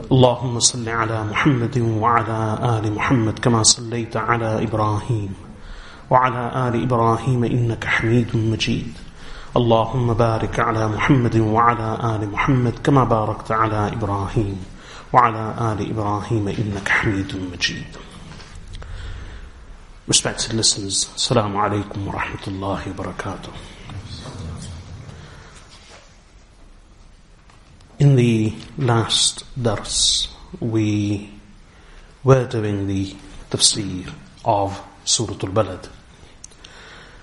اللهم صل على محمد وعلى آل محمد كما صليت على إبراهيم وعلى آل إبراهيم إنك حميد مجيد اللهم بارك على محمد وعلى آل محمد كما باركت على إبراهيم وعلى آل إبراهيم إنك حميد مجيد Respected listeners, Assalamu alaikum wa rahmatullahi wa barakatuh. In the last dars, we were doing the tafsir of Surah Al-Balad.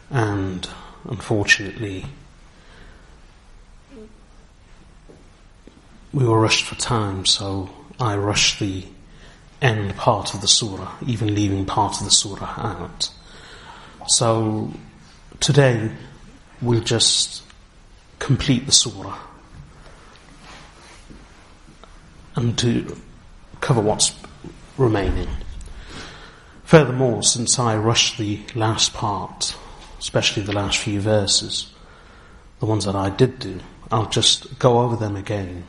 And unfortunately, we were rushed for time, so I rushed the end part of the surah, even leaving part of the surah out. So today we'll just complete the surah and to cover what's remaining. Furthermore, since I rushed the last part, especially the last few verses, the ones that I did do, I'll just go over them again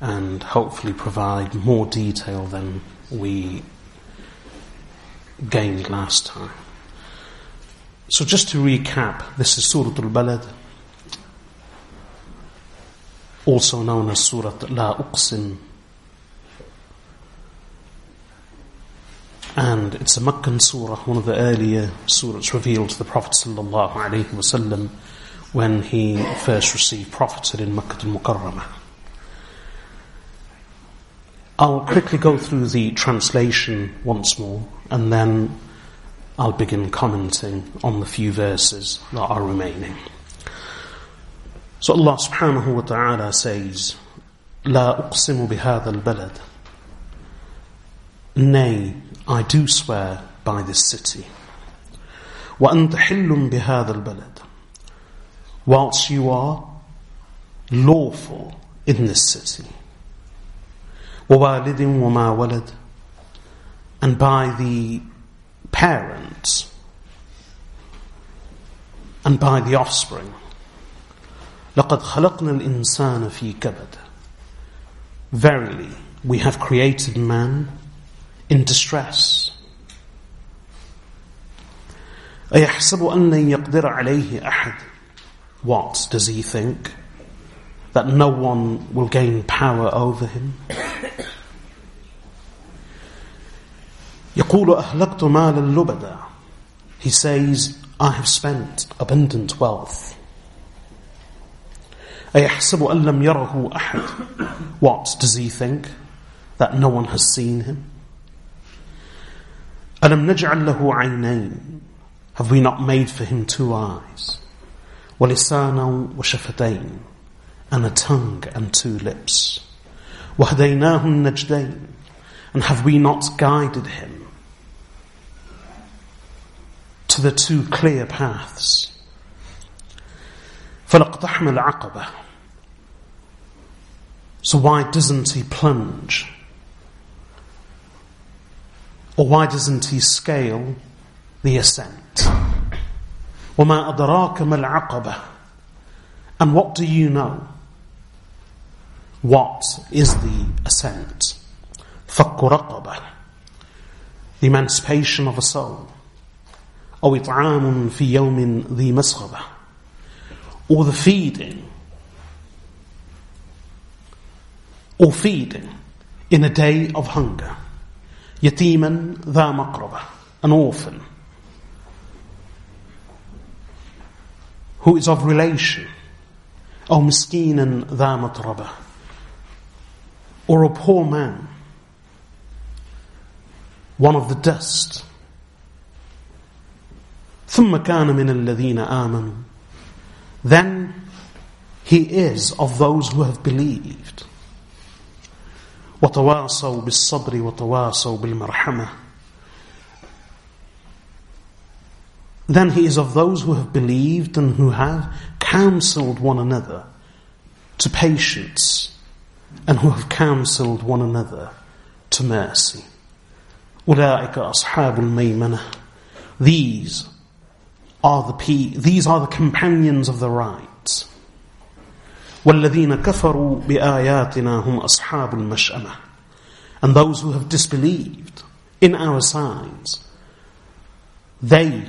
and hopefully provide more detail than we gained last time. So just to recap, this is Surah Al-Balad, also known as Surah La Uqsim. And it's a Meccan surah, one of the earlier surahs revealed to the Prophet sallallahu alaihi wasallam when he first received prophethood in Makkah al-Mukarramah. I'll quickly go through the translation once more and then I'll begin commenting on the few verses that are remaining. So Allah subhanahu wa ta'ala says, لا أقسم بهذا البلد Nay, I do swear by this city. وأنت حل بهذا البلد Whilst you are lawful in this city. ووالد وما ولد and by the parents and by the offspring لقد خلقنا الإنسان في كبد Verily, we have created man in distress. أيحسب أن لن يقدر عليه أحد What does he think? That no one will gain power over him? يقول أهلكت مالا لبدا He says, I have spent abundant wealth. أيحسب أن لم يره أحد What does he think? That no one has seen him? ألم نجعل له عينين Have we not made for him two eyes? ولسانا وشفتين And a tongue and two lips. وهديناه النجدين And have we not guided him to the two clear paths? فلقتحم العقبة So why doesn't he plunge? Or why doesn't he scale the ascent? وما أدراك ما العقبة And what do you know? What is the ascent? فك رقبة The emancipation of a soul. أو إطعام في يوم ذي مسغبة Or the feeding or feeding in a day of hunger. يتيما ذا مقربة an orphan who is of relation أو مسكينا ذا مطربة or a poor man one of the dust ثم كان من الذين آمنوا then he is of those who have believed وتواصوا بالصبر وتواصوا بالمرحمة then he is of those who have believed and who have counseled one another to patience and who have counseled one another to mercy. أولئك أصحاب الميمنة These are the pe- these are the companions of the right. والذين كفروا بآياتنا هم أصحاب المشأمة And those who have disbelieved in our signs, they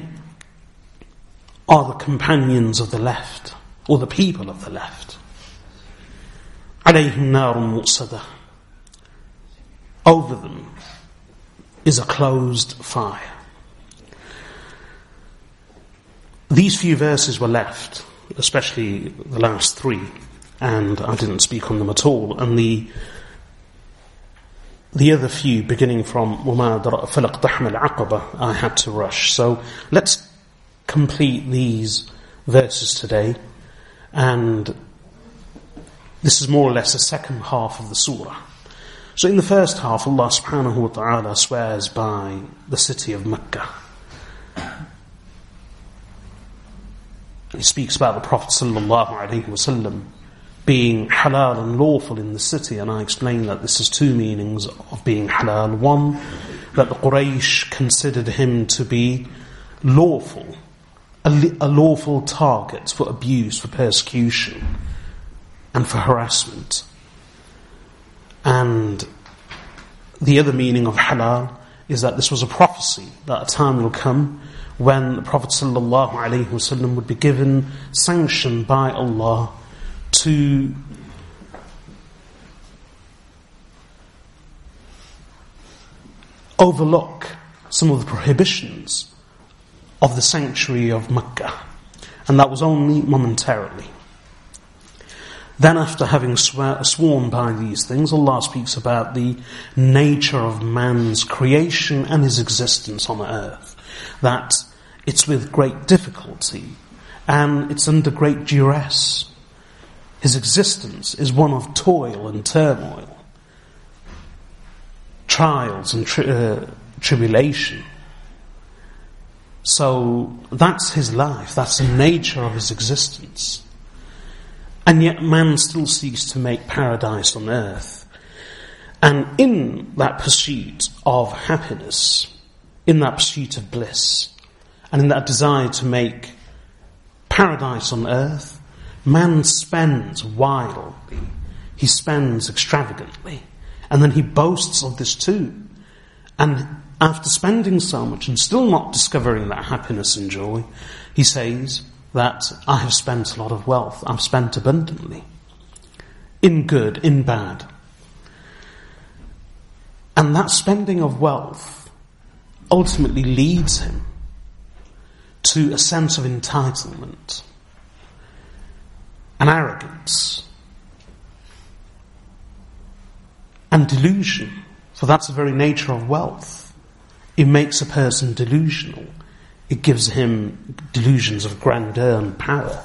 are the companions of the left, or the people of the left. عليهم نار مؤصدة Over them is a closed fire. These few verses were left, especially the last three, and I didn't speak on them at all. And the the other few, beginning from وَمَا فَلَقْ تَحْمَلْ عَقَبَةً, I had to rush. So let's complete these verses today. And this is more or less the second half of the surah. So in the first half, Allah subhanahu wa ta'ala swears by the city of Mecca. He speaks about the Prophet sallallahu alaihi wasallam being halal and lawful in the city, and I explained that this has two meanings of being halal. One, that the Quraysh considered him to be lawful, a, a lawful target for abuse, for persecution, and for harassment. And the other meaning of halal is that this was a prophecy that a time will come when the Prophet ﷺ would be given sanction by Allah to overlook some of the prohibitions of the sanctuary of Mecca. And that was only momentarily. Then, after having swear, sworn by these things, Allah speaks about the nature of man's creation and his existence on earth. That it's with great difficulty and it's under great duress. His existence is one of toil and turmoil, trials and tri- uh, tribulation. So that's his life, that's the nature of his existence. And yet man still seeks to make paradise on earth. And in that pursuit of happiness, in that pursuit of bliss, and in that desire to make paradise on earth, Man spends wildly, he spends extravagantly, and then he boasts of this too. And after spending so much and still not discovering that happiness and joy, he says that I have spent a lot of wealth, I've spent abundantly, in good, in bad. And that spending of wealth ultimately leads him to a sense of entitlement and arrogance and delusion, for that's the very nature of wealth. It makes a person delusional. It gives him delusions of grandeur and power.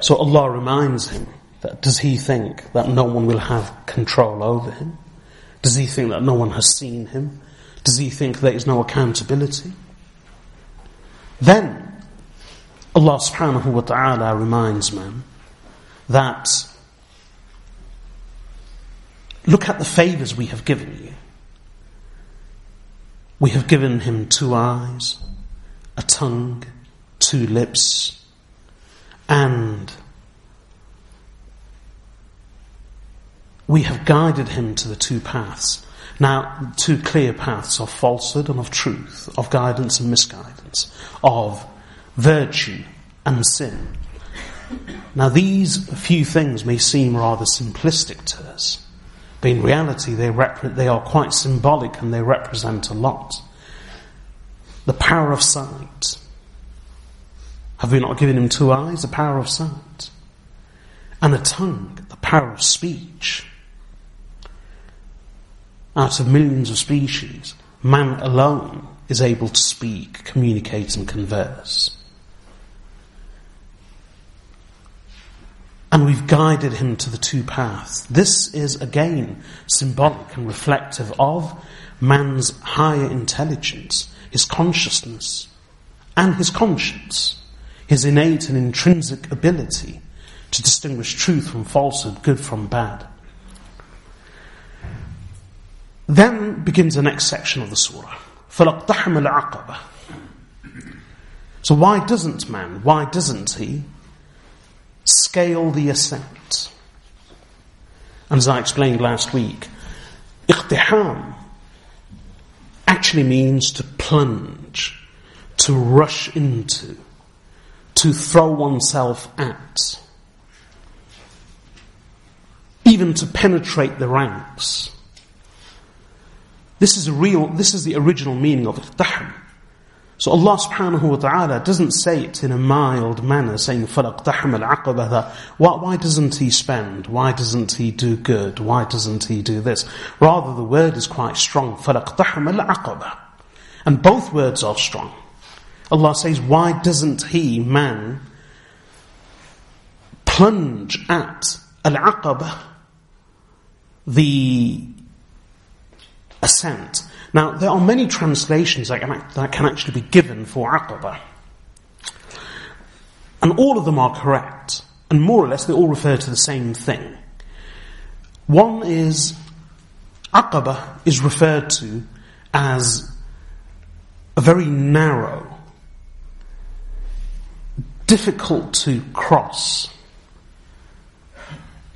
So Allah reminds him that does he think that no one will have control over him? Does he think that no one has seen him? Does he think there is no accountability? Then Allah subhanahu wa ta'ala reminds man that look at the favors we have given you. We have given him two eyes, a tongue, two lips, and we have guided him to the two paths. Now, two clear paths of falsehood and of truth, of guidance and misguidance, of virtue, and sin. Now, these few things may seem rather simplistic to us, But in reality, they, rep- they are quite symbolic and they represent a lot. The power of sight. Have we not given him two eyes? The power of sight. And a tongue, the power of speech. Out of millions of species, man alone is able to speak, communicate, and converse. And we've guided him to the two paths. This is again symbolic and reflective of man's higher intelligence, his consciousness, and his conscience, his innate and intrinsic ability to distinguish truth from falsehood, good from bad. Then begins the next section of the surah. فَلَقْتَحَمَ الْعَقَبَةِ So why doesn't man, why doesn't he scale the ascent. And as I explained last week, iqtiham actually means to plunge, to rush into, to throw oneself at, even to penetrate the ranks. This is a real, this is the original meaning of iqtiham. So Allah subhanahu wa ta'ala doesn't say it in a mild manner, saying, فَلَقْتَحَمَ الْعَقَبَةَ why, why doesn't he spend? Why doesn't he do good? Why doesn't he do this? Rather, the word is quite strong, فَلَقْتَحَمَ الْعَقَبَةَ And both words are strong. Allah says, why doesn't he, man, plunge at al-aqaba, the ascent. now, there are many translations that can, that can actually be given for Aqaba. And all of them are correct. And more or less, they all refer to the same thing. One is, Aqaba is referred to as a very narrow, difficult to cross,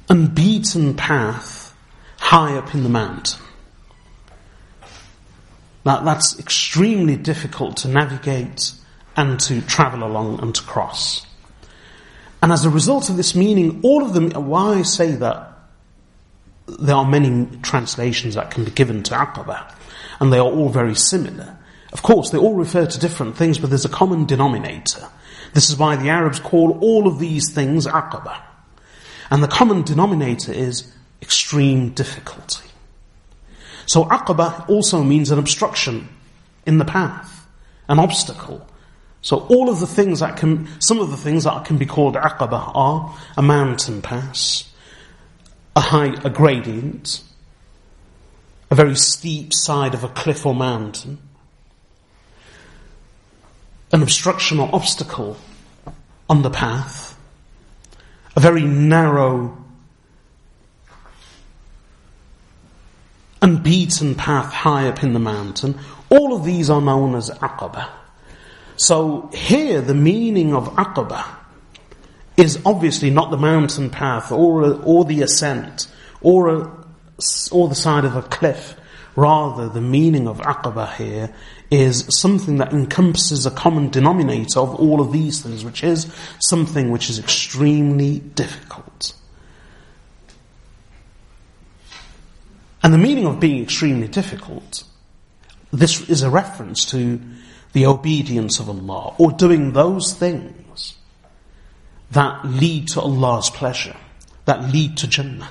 unbeaten path high up in the mountain. That, that's extremely difficult to navigate and to travel along and to cross. And as a result of this meaning, all of them, why I say that there are many translations that can be given to Aqaba, and they are all very similar. Of course, they all refer to different things, but there's a common denominator. This is why the Arabs call all of these things Aqaba. And the common denominator is extreme difficulty. So aqaba also means an obstruction in the path, an obstacle. So all of the things that can, some of the things that can be called aqaba are a mountain pass, a high, a gradient, a very steep side of a cliff or mountain, an obstruction or obstacle on the path, a very narrow unbeaten path high up in the mountain. All of these are known as Aqaba. So here the meaning of Aqaba is obviously not the mountain path or, or the ascent or, a, or the side of a cliff. Rather, the meaning of Aqaba here is something that encompasses a common denominator of all of these things, which is something which is extremely difficult. And the meaning of being extremely difficult, this is a reference to the obedience of Allah or doing those things that lead to Allah's pleasure, that lead to Jannah.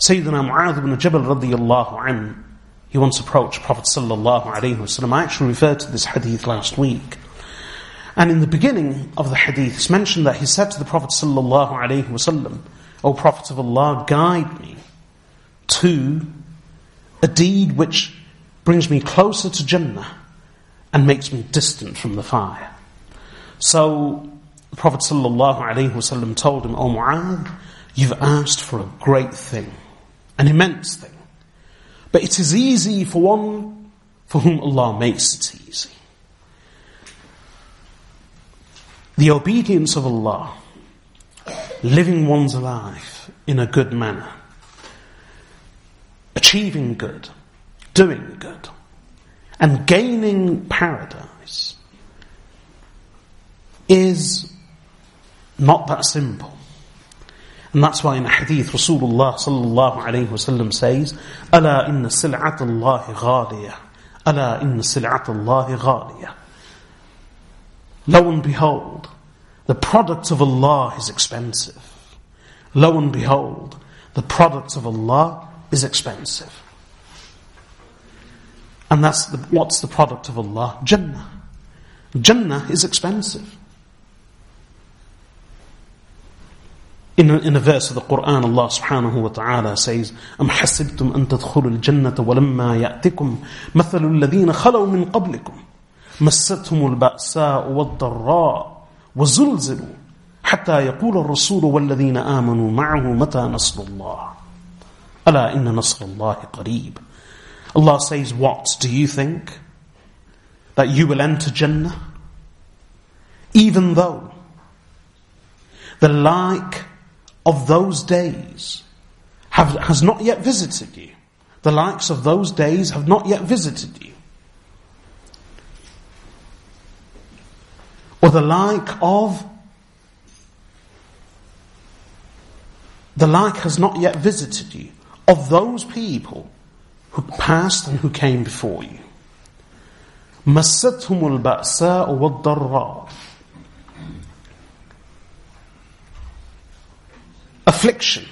Sayyidina Mu'adh ibn Jabal radiyallahu anhu, he once approached Prophet sallallahu alayhi wasallam. I actually referred to this hadith last week. And in the beginning of the hadith, it's mentioned that he said to the Prophet sallallahu alayhi wasallam, O Prophet of Allah, guide me to a deed which brings me closer to Jannah and makes me distant from the fire. So the Prophet ﷺ told him, O Mu'adh, you've asked for a great thing, an immense thing. But it is easy for one for whom Allah makes it easy. The obedience of Allah, living one's life in a good manner, achieving good, doing good, and gaining paradise is not that simple. And that's why in a hadith Rasulullah sallallahu alayhi wasallam says, Ala inna sil'at Allahi ghaliyah. Ala inna sil'at Allahi. Lo and behold, the product of Allah is expensive. Lo and behold, the product of Allah is expensive. And that's the, what's the product of Allah? Jannah. Jannah is expensive. In a, in a verse of the Quran, Allah subhanahu wa ta'ala says, أَمْ حَسِبْتُمْ أَن تَدْخُلُوا الْجَنَّةَ وَلَمَّا يَأْتِكُمْ مَثَلُ الَّذِينَ خَلَوْا مِنْ قَبْلِكُمْ مَسَّتْهُمُ الْبَأْسَاءُ وَالضَّرَّاءُ وَزُلْزِلُوا حتى يقول الرسول والذين آمنوا معه متى نصر الله Inna nasrullahi. Allah says, What do you think? That you will enter Jannah? Even though the like of those days have, has not yet visited you. The likes of those days have not yet visited you. Or the like of the like has not yet visited you of those people who passed and who came before you. مستهم البأساء والضراء affliction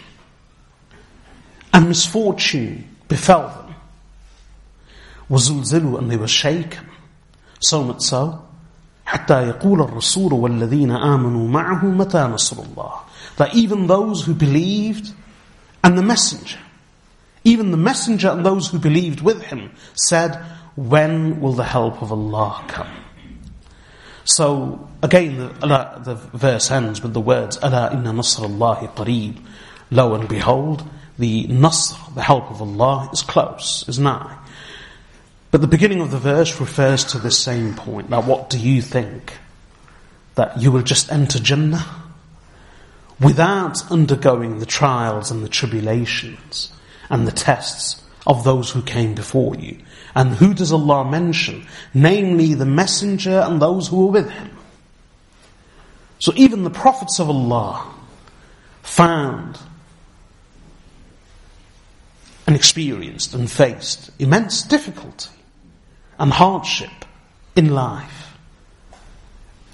and misfortune befell them. وزلزلوا and they were shaken. So much so حتى يقول الرسول والذين آمنوا معه متى نصر الله that even those who believed and the messenger even the messenger and those who believed with him said when will the help of Allah come so again, the, the verse ends with the words, "Ala inna nasr Allahi qareeb." Lo and behold, the nasr, the help of Allah, is close, is nigh. But the beginning of the verse refers to this same point. Now, what do you think? That you will just enter Jannah without undergoing the trials and the tribulations and the tests of those who came before you. And who does Allah mention? Namely, the messenger and those who were with him. So even the prophets of Allah found and experienced and faced immense difficulty and hardship in life.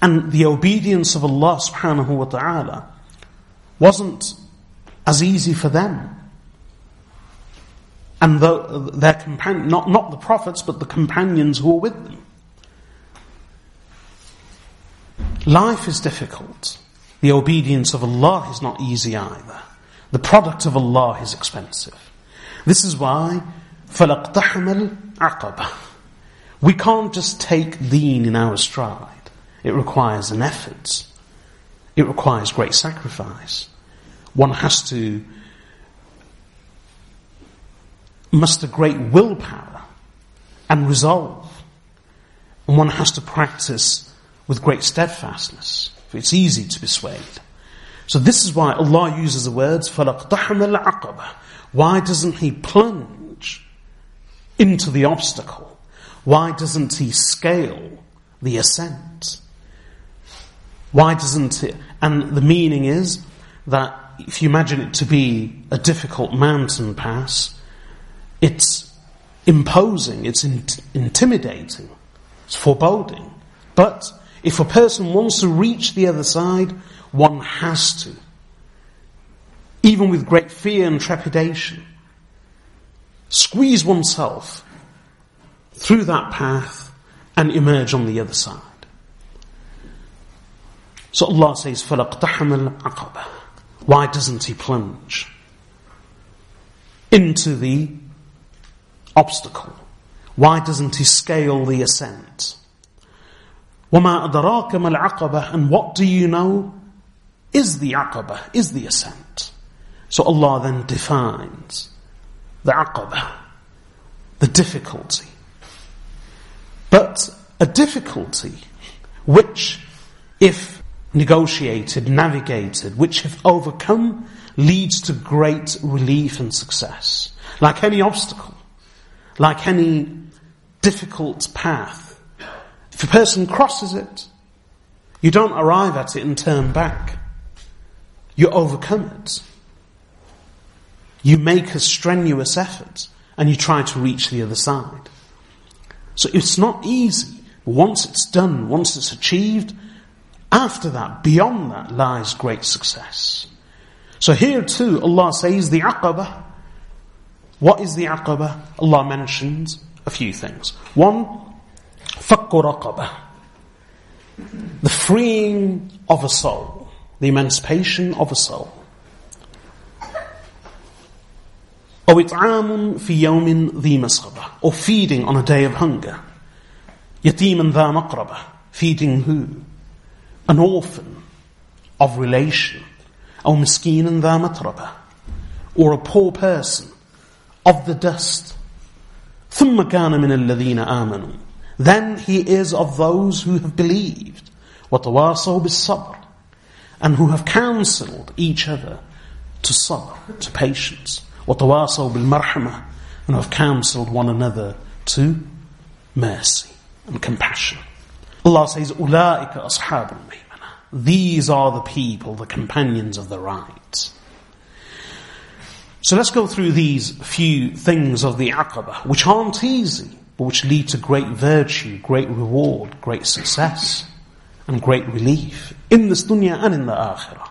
And the obedience of Allah subhanahu wa ta'ala wasn't as easy for them and the, their companion, not, not the prophets, but the companions who were with them. Life is difficult. The obedience of Allah is not easy either. The product of Allah is expensive. This is why فَلَقْتَحَمَ الْعَقَبَةِ We can't just take deen in our stride. It requires an effort. It requires great sacrifice. One has to muster great willpower and resolve. And one has to practice with great steadfastness. For it's easy to be swayed. So this is why Allah uses the words فَلَقْتَحَمَ الْعَقَبَةِ Why doesn't He plunge into the obstacle? Why doesn't He scale the ascent? Why doesn't it? And the meaning is that if you imagine it to be a difficult mountain pass, it's imposing, it's in- intimidating, it's foreboding. But if a person wants to reach the other side, one has to. Even with great fear and trepidation. Squeeze oneself through that path and emerge on the other side. So Allah says, فَلَقْتَحَمَ الْعَقَبَةِ Why doesn't he plunge into the obstacle? Why doesn't he scale the ascent? وَمَا أَدْرَاكَ مَا الْعَقَبَةِ And what do you know is the aqabah, is the ascent. So Allah then defines the aqabah, the difficulty. But a difficulty which, if negotiated, navigated, which if overcome, leads to great relief and success. Like any obstacle. like any difficult path, if a person crosses it, you don't arrive at it and turn back. You overcome it. You make a strenuous effort and you try to reach the other side. So it's not easy. But once it's done, once it's achieved, after that, beyond that lies great success. So here too, Allah says the aqabah. What is the aqabah? Allah mentions a few things. One, fakku raqabah. The freeing of a soul. The emancipation of a soul. أو إطعام في يوم ذي مسغبة or feeding on a day of hunger يتيما ذا مقربة feeding who? An orphan of relation أو مسكينا ذا متربة or a poor person of the dust ثم كان من الذين آمنوا then he is of those who have believed وتواصوا بالصبر and who have counseled each other to sabr, to patience وتواصوا بالمرحمة and have counseled one another to mercy and compassion. Allah says, أولئك أصحاب الميمنة. These are the people, the companions of the right. So let's go through these few things of the aqabah, which aren't easy, but which lead to great virtue, great reward, great success, and great relief in this dunya and in the akhirah.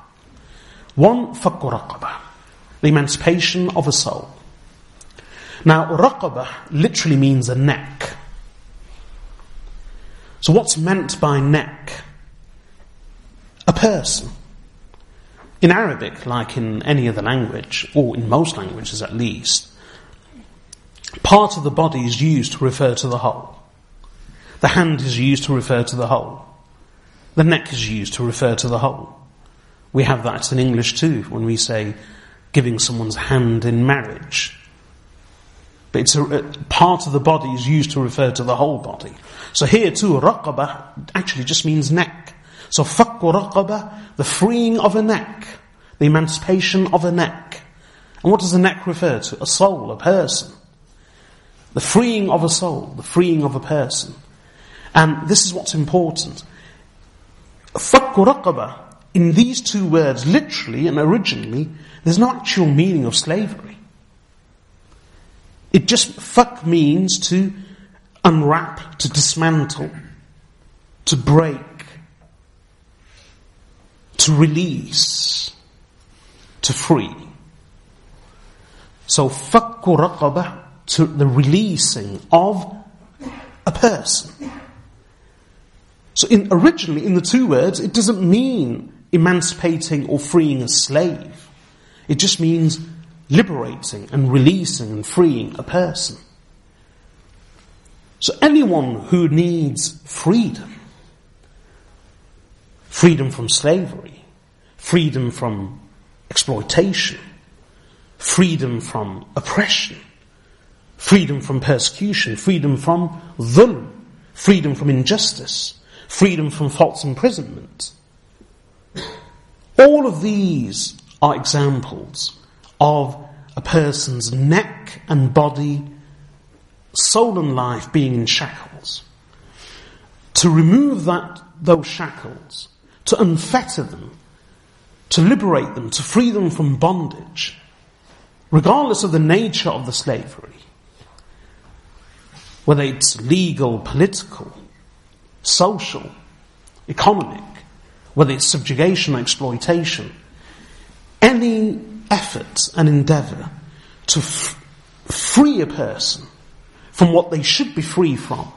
One, fakku raqabah the emancipation of a soul. Now, raqabah literally means a neck. So what's meant by neck? A person. In Arabic, like in any other language, or in most languages at least, part of the body is used to refer to the whole. The hand is used to refer to the whole. The neck is used to refer to the whole. We have that in English too, when we say giving someone's hand in marriage. But it's a, a, part of the body is used to refer to the whole body. So here too, raqabah actually just means neck. So fakku raqabah, the freeing of a neck, the emancipation of a neck. And what does the neck refer to? A soul, a person. The freeing of a soul, the freeing of a person. And this is what's important. Fakku raqabah, in these two words, literally and originally, there's no actual meaning of slavery. It just fakk means to unwrap, to dismantle, to break, to release, to free. So fakku raqabah, to the releasing of a person. So in, originally in the two words, it doesn't mean emancipating or freeing a slave. It just means liberating and releasing and freeing a person. So anyone who needs freedom, freedom from slavery, freedom from exploitation, freedom from oppression, freedom from persecution, freedom from dhulm, freedom from injustice, freedom from false imprisonment. All of these are examples of a person's neck and body, soul and life being in shackles. To remove that, those shackles, to unfetter them, to liberate them, to free them from bondage, regardless of the nature of the slavery, whether it's legal, political, social, economic, whether it's subjugation or exploitation, any effort and endeavour to f- free a person from what they should be free from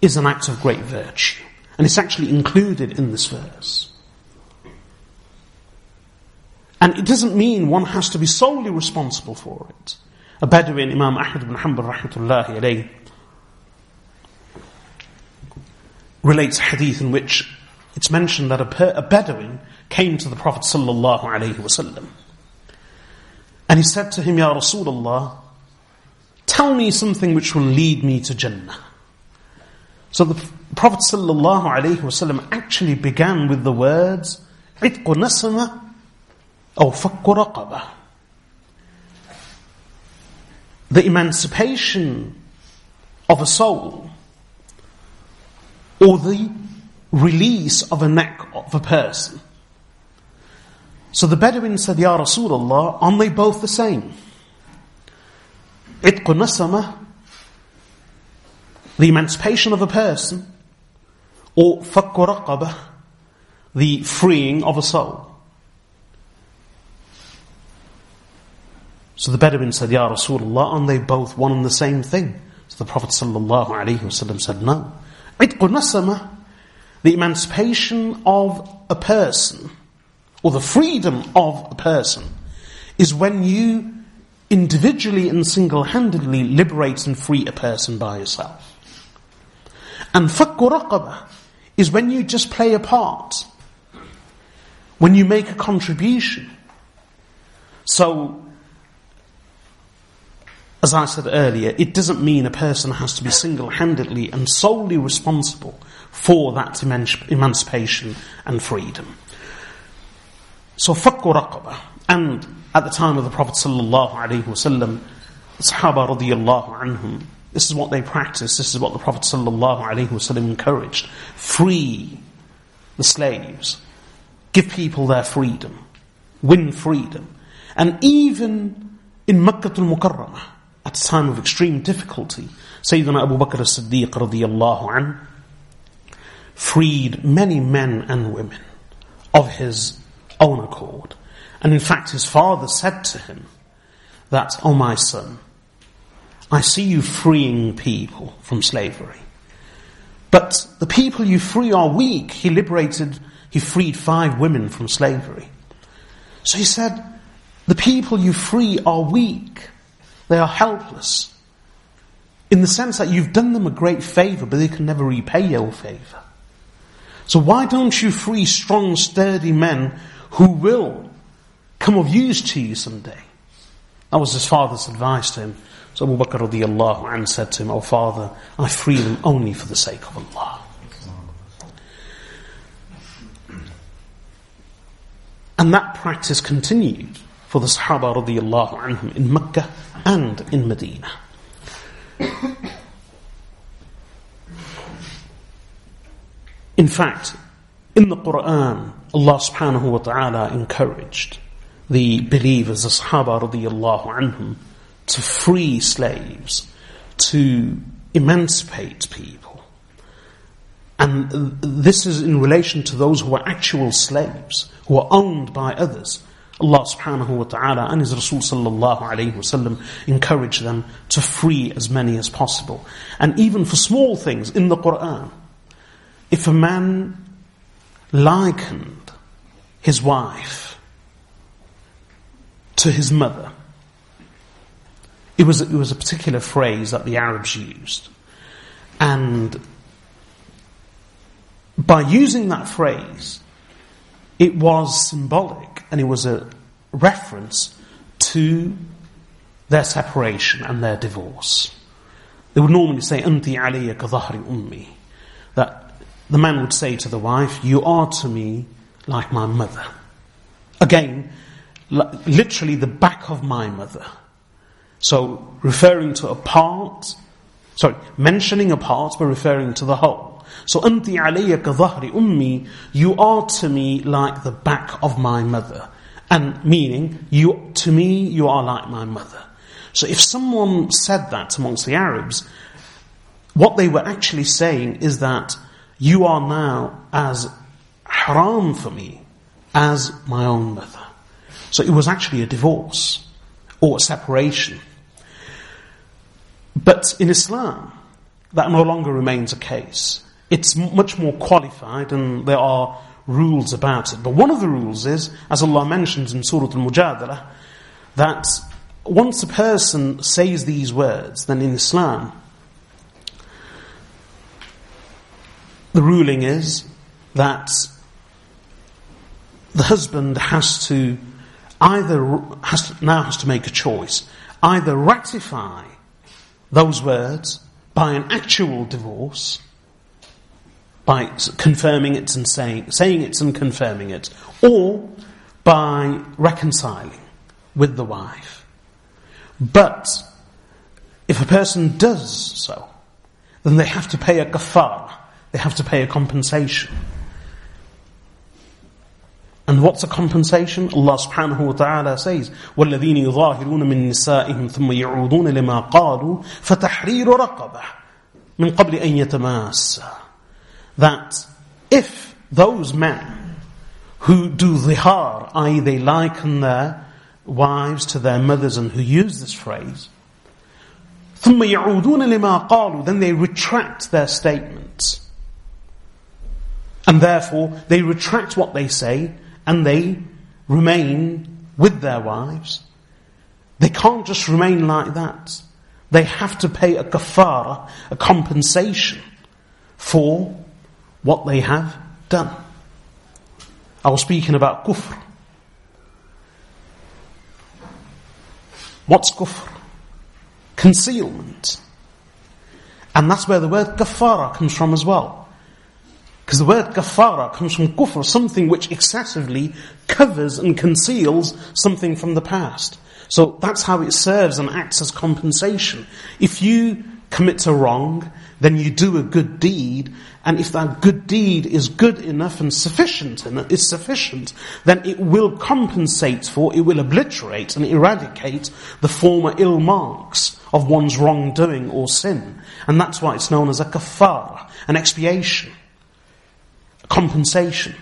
is an act of great virtue. And it's actually included in this verse. And it doesn't mean one has to be solely responsible for it. A Bedouin, Imam Ahmad ibn Hanbal rahmatullahi alayhi, relates a hadith in which it's mentioned that a, per, a Bedouin came to the Prophet sallallahu alaihi wasallam. And he said to him, Ya Rasulullah, tell me something which will lead me to Jannah. So the Prophet sallallahu alaihi wasallam actually began with the words, عِتْقُ نَسَمَ أو فَكُّ رَقَبَةً The emancipation of a soul or the release of a neck of a person So the Bedouin said, Ya Rasulullah, aren't they both the same? Itqu nasama, the emancipation of a person, or fakku raqabah, the freeing of a soul. So the Bedouin said, Ya Rasulullah, aren't they both one and the same thing? So the Prophet ﷺ said, no. Itqu nasama, the emancipation of a person, or the freedom of a person, is when you individually and single-handedly liberate and free a person by yourself. And fakku is when you just play a part, when you make a contribution. So, as I said earlier, it doesn't mean a person has to be single-handedly and solely responsible for that emancipation and freedom. So, fakku raqabah. And at the time of the Prophet sallallahu alaihi wasallam, Sahaba radiyallahu anhum, this is what they practiced, this is what the Prophet sallallahu alaihi wasallam encouraged. Free the slaves. Give people their freedom. Win freedom. And even in Makkah al-Mukarramah, at a time of extreme difficulty, Sayyidina Abu Bakr as-Siddiq radiyallahu anhu freed many men and women of his own accord. And in fact, his father said to him that, Oh my son, I see you freeing people from slavery. But the people you free are weak. He liberated, he freed five women from slavery. So he said, the people you free are weak. They are helpless. In the sense that you've done them a great favor, but they can never repay your favor. So why don't you free strong, sturdy men who will come of use to you someday? That was his father's advice to him. So Abu Bakr radiallahu anhu said to him, Oh father, I free them only for the sake of Allah. And that practice continued for the Sahaba radiallahu anhum in Mecca and in Medina. In fact, in the Quran, Allah subhanahu wa ta'ala encouraged the believers, the Sahaba radiallahu anhum, to free slaves, to emancipate people. And this is in relation to those who are actual slaves, who are owned by others. Allah subhanahu wa ta'ala and His Rasul sallallahu alayhi wasallam encourage them to free as many as possible. And even for small things in the Quran, if a man likened his wife to his mother, it was, it was a particular phrase that the Arabs used. And by using that phrase, it was symbolic and it was a reference to their separation and their divorce. They would normally say, Anti aliyya ka ummi. That the man would say to the wife, You are to me like my mother. Again, literally the back of my mother. So, referring to a part, sorry, mentioning a part, but referring to the whole. So, Anti alayya kadhahri ummi, you are to me like the back of my mother. And meaning, you to me, you are like my mother. So, if someone said that amongst the Arabs, what they were actually saying is that you are now as haram for me as my own mother. So, it was actually a divorce or a separation. But in Islam, that no longer remains a case. It's much more qualified and there are rules about it. But one of the rules is, as Allah mentions in Surah Al-Mujadala, that once a person says these words, then in Islam, the ruling is that the husband has to either has to, now has to make a choice, either ratify those words by an actual divorce, by confirming it and saying saying it and confirming it, or by reconciling with the wife. But if a person does so, then they have to pay a kafara they have to pay a compensation. And what's the compensation? Allah subhanahu wa ta'ala says, وَالَّذِينَ يُظَاهِرُونَ مِن نِسَائِهِمْ ثُمَّ يَعُودُونَ لِمَا قَالُوا فَتَحْرِيرُ رَقَبَةٍ مِن قَبْلِ أَن يَتَمَاسَّ That if those men who do dhihar, i.e. they liken their wives to their mothers and who use this phrase, ثُمَّ يَعُودُونَ لِمَا قَالُوا Then they retract their statements. And therefore, they retract what they say and they remain with their wives. They can't just remain like that. They have to pay a kafara, a compensation for what they have done. I was speaking about kufr. What's kufr? Concealment. And that's where the word kafara comes from as well. Because the word kafara comes from kufr, something which excessively covers and conceals something from the past. So that's how it serves and acts as compensation. If you commit a wrong, then you do a good deed, and if that good deed is good enough and sufficient, and is sufficient, then it will compensate for, it will obliterate and eradicate the former ill marks of one's wrongdoing or sin. And that's why it's known as a kafara, an expiation a compensation.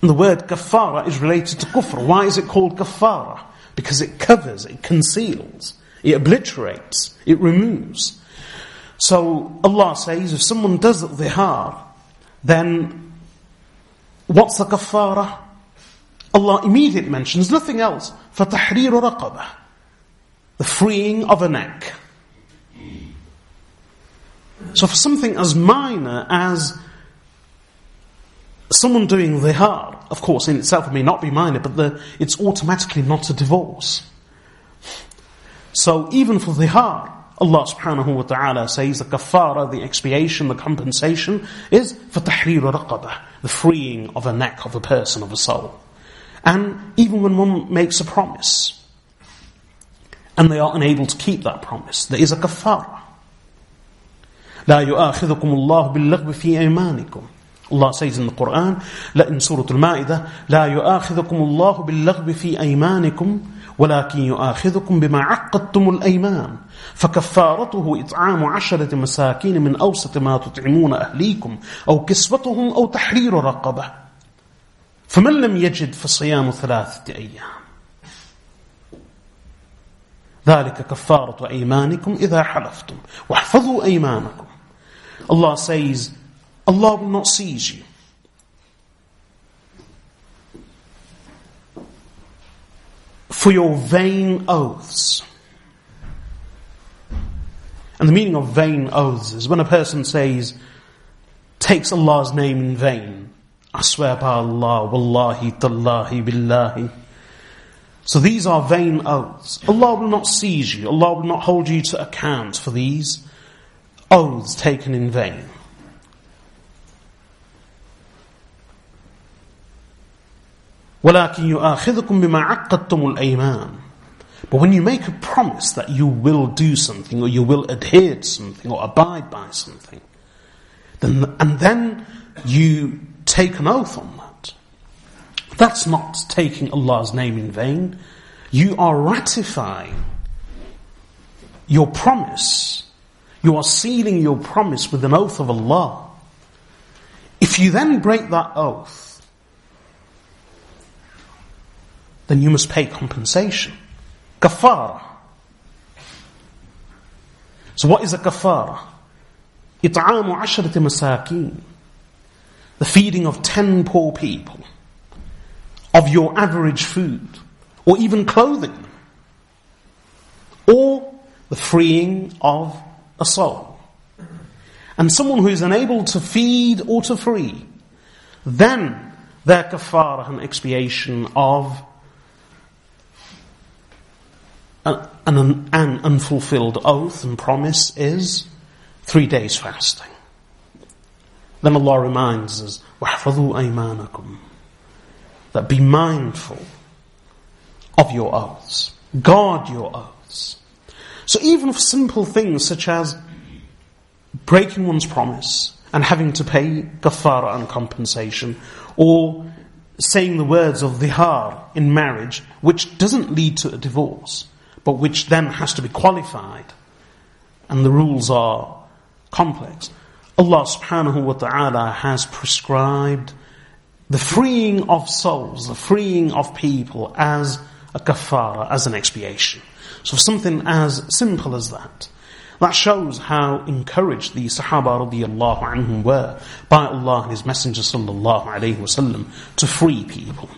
And the word kafara is related to kufr. Why is it called kafara? Because it covers, it conceals, it obliterates, it removes. So Allah says if someone does the dhihar, then what's the kafara? Allah immediately mentions nothing else. فَتَحْرِيرُ رَقَبَةً The freeing of a neck. So for something as minor as someone doing dhihar, of course in itself it may not be minor, but the, it's automatically not a divorce. So even for dhihar, Allah subhanahu wa ta'ala says the kafara, the expiation, the compensation is for tahrir raqabah, the freeing of a neck of a person, of a soul. And even when one makes a promise, and they are unable to keep that promise, there is a kafara. لا يؤاخذكم الله باللغو في أيمانكم Allah says in the Quran in Surah Al-Ma'idah لا يؤاخذكم الله باللغو في أيمانكم ولكن يؤاخذكم بما عقدتم الأيمان. فكفارته إطعام عشرة مساكين من أوسط ما تطعمون أهليكم أو كسوتهم أو تحرير رقبة. فمن لم يجد فصيام ثلاثة أيام؟ ذلك كفارة أيمانكم إذا حلفتم. واحفظوا أيمانكم. Allah says, Allah will not seize you. For your vain oaths. And the meaning of vain oaths is when a person says, takes Allah's name in vain. I swear by Allah, wallahi, tallahi, billahi. So these are vain oaths. Allah will not seize you. Allah will not hold you to account for these oaths taken in vain. ولكن يؤاخذكم بما عقدتم الأيمان But when you make a promise that you will do something or you will adhere to something or abide by something, then, and then you take an oath on that, that's not taking Allah's name in vain. You are ratifying your promise you are sealing your promise with an oath of Allah. If you then break that oath, then you must pay compensation. Kafara. So what is a kafara? It'amu ashrati masakin. The feeding of ten poor people. Of your average food. Or even clothing. Or the freeing of a soul, and someone who is unable to feed or to free, then their kafara and expiation of an, an, an unfulfilled oath and promise is three days fasting. Then Allah reminds us, وَحْفَظُوا أَيْمَانَكُمْ That be mindful of your oaths. Guard your oaths. So even for simple things such as breaking one's promise, and having to pay kafara and compensation, or saying the words of dhihar in marriage, which doesn't lead to a divorce, but which then has to be qualified, and the rules are complex. Allah subhanahu wa ta'ala has prescribed the freeing of souls, the freeing of people as a kafara, as an expiation. So something as simple as that. That shows how encouraged the Sahaba radiallahu anhum were by Allah and His Messenger sallallahu alayhi wasallam to free people.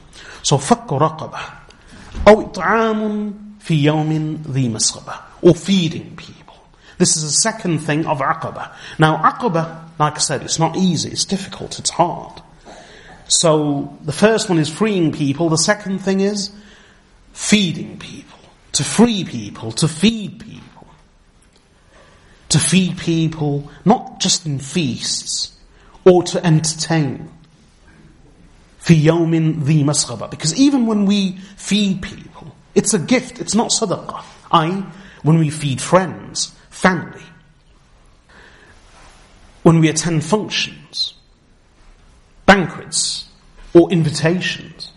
So فَكُّ رَقَبَةً أو إطعام في يوم ذي مسغبة or feeding people. This is the second thing of aqaba. Now aqaba, like I said, it's not easy, it's difficult, it's hard. So the first one is freeing people, the second thing is feeding people, to free people, to feed people to feed people, not just in feasts, or to entertain. في يوم ذي مسغبة. Because even when we feed people, it's a gift, it's not sadaqah. I, when we feed friends, family, when we attend functions, banquets, or invitations,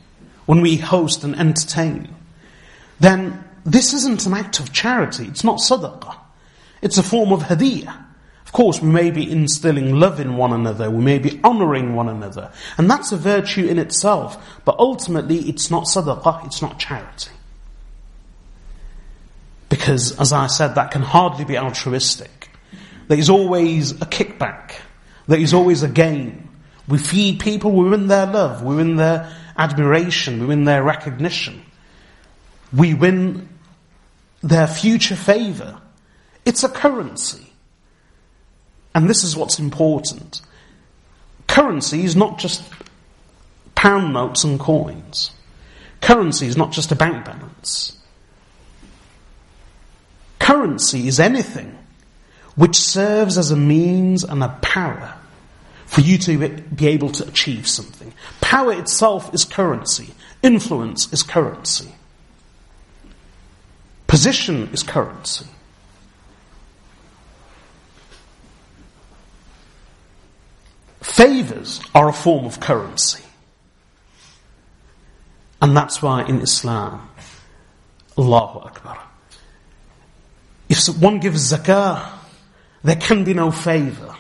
when we host and entertain, then this isn't an act of charity, it's not sadaqah. It's a form of hadiyah. Of course, we may be instilling love in one another, we may be honoring one another, and that's a virtue in itself, but ultimately it's not sadaqah, it's not charity. Because, as I said, that can hardly be altruistic. There is always a kickback. There is always a gain. We feed people, we win their love, we win their admiration, we win their recognition. We win their future favour. It's a currency. And this is what's important. Currency is not just pound notes and coins. Currency is not just a bank balance. Currency is anything which serves as a means and a power for you to be able to achieve something. Power itself is currency. Influence is currency. Position is currency. Favors are a form of currency. And that's why in Islam, Allahu Akbar. If one gives zakah, there can be no favor.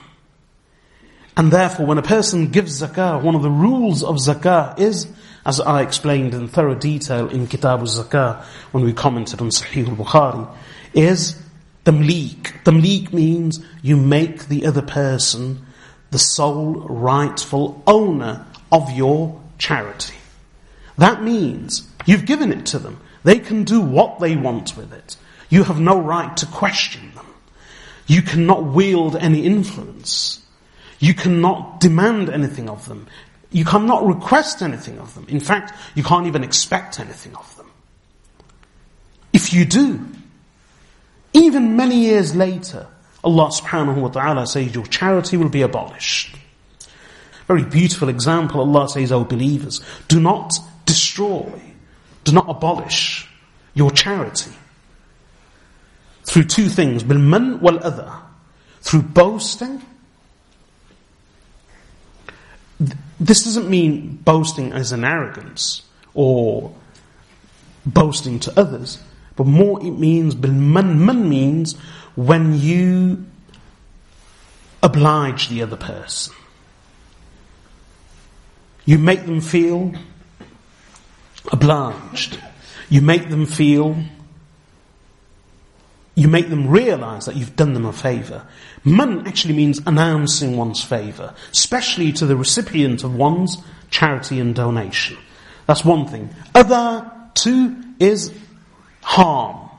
And therefore, when a person gives zakah, one of the rules of zakah is, as I explained in thorough detail in Kitab al-Zakah, when we commented on Sahih al-Bukhari, is tamleek. Tamleek means you make the other person the sole rightful owner of your charity. That means you've given it to them. They can do what they want with it. You have no right to question them. You cannot wield any influence. You cannot demand anything of them. You cannot request anything of them. In fact, you can't even expect anything of them. If you do, even many years later, Allah subhanahu wa ta'ala says your charity will be abolished. Very beautiful example, Allah says, O believers, do not destroy, do not abolish your charity. Through two things, bil man wal adha. Through boasting. This doesn't mean boasting as an arrogance or boasting to others, but more it means bil man. Man means when you oblige the other person. You make them feel obliged. You make them feel, you make them realize that you've done them a favor. Man actually means announcing one's favor, especially to the recipient of one's charity and donation. That's one thing. Adha two is harm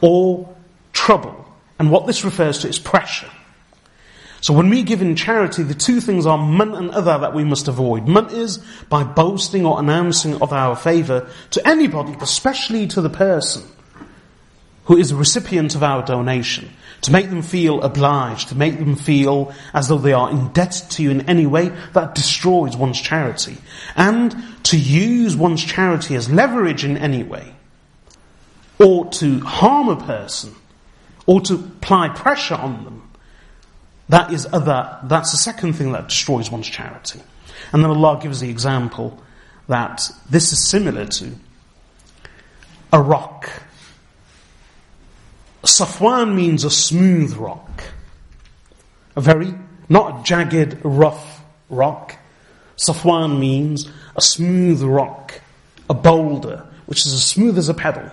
or trouble. And what this refers to is pressure. So when we give in charity, the two things are man and adha that we must avoid. Man is by boasting or announcing of our favour to anybody, especially to the person who is the recipient of our donation. To make them feel obliged, to make them feel as though they are indebted to you in any way, that destroys one's charity. And to use one's charity as leverage in any way, or to harm a person, or to apply pressure on them, That is adha, that's the second thing that destroys one's charity. And then Allah gives the example that this is similar to a rock. Safwan means a smooth rock. A very, not a jagged, rough rock. Safwan means a smooth rock, a boulder, which is as smooth as a pebble.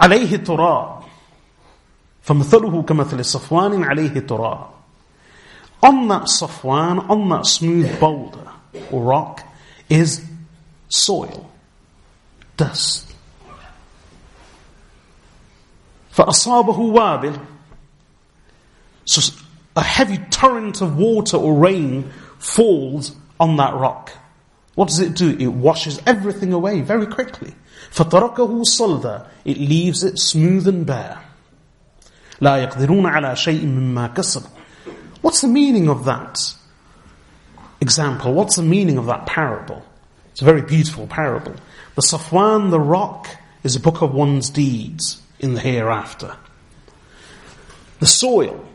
عليه تراب فمثله كمثل صفوان عليه تراب On that Safwan, on that smooth boulder or rock is soil, dust. فأصابه وابل So a heavy torrent of water or rain falls on that rock. What does it do? It washes everything away very quickly. فَتَرَكَهُ صَلْدًا It leaves it smooth and bare. لا يقدرون على شيء مما كسبوا What's the meaning of that example? What's the meaning of that parable? It's a very beautiful parable. The Safwan, the rock, is a book of one's deeds in the hereafter. The soil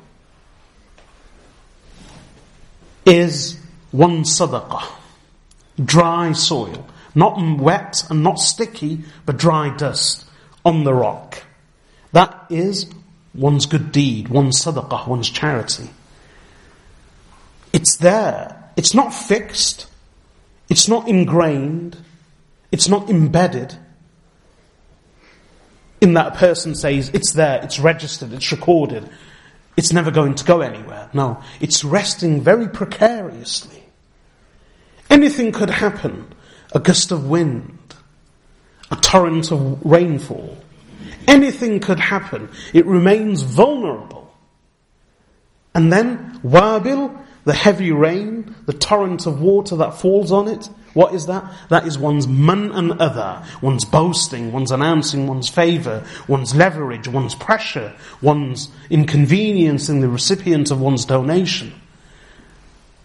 is one sadaqah, dry soil, not wet and not sticky, but dry dust on the rock. That is one's good deed, one's sadaqah, one's charity. It's there. It's not fixed. It's not ingrained. It's not embedded. In that person says, it's there, it's registered, it's recorded. It's never going to go anywhere. No, it's resting very precariously. Anything could happen. A gust of wind, a torrent of rainfall. Anything could happen. It remains vulnerable. And then, wabil, the heavy rain, the torrent of water that falls on it, what is that? That is one's man and adha, one's boasting, one's announcing one's favour, one's leverage, one's pressure, one's inconvenience in the recipient of one's donation.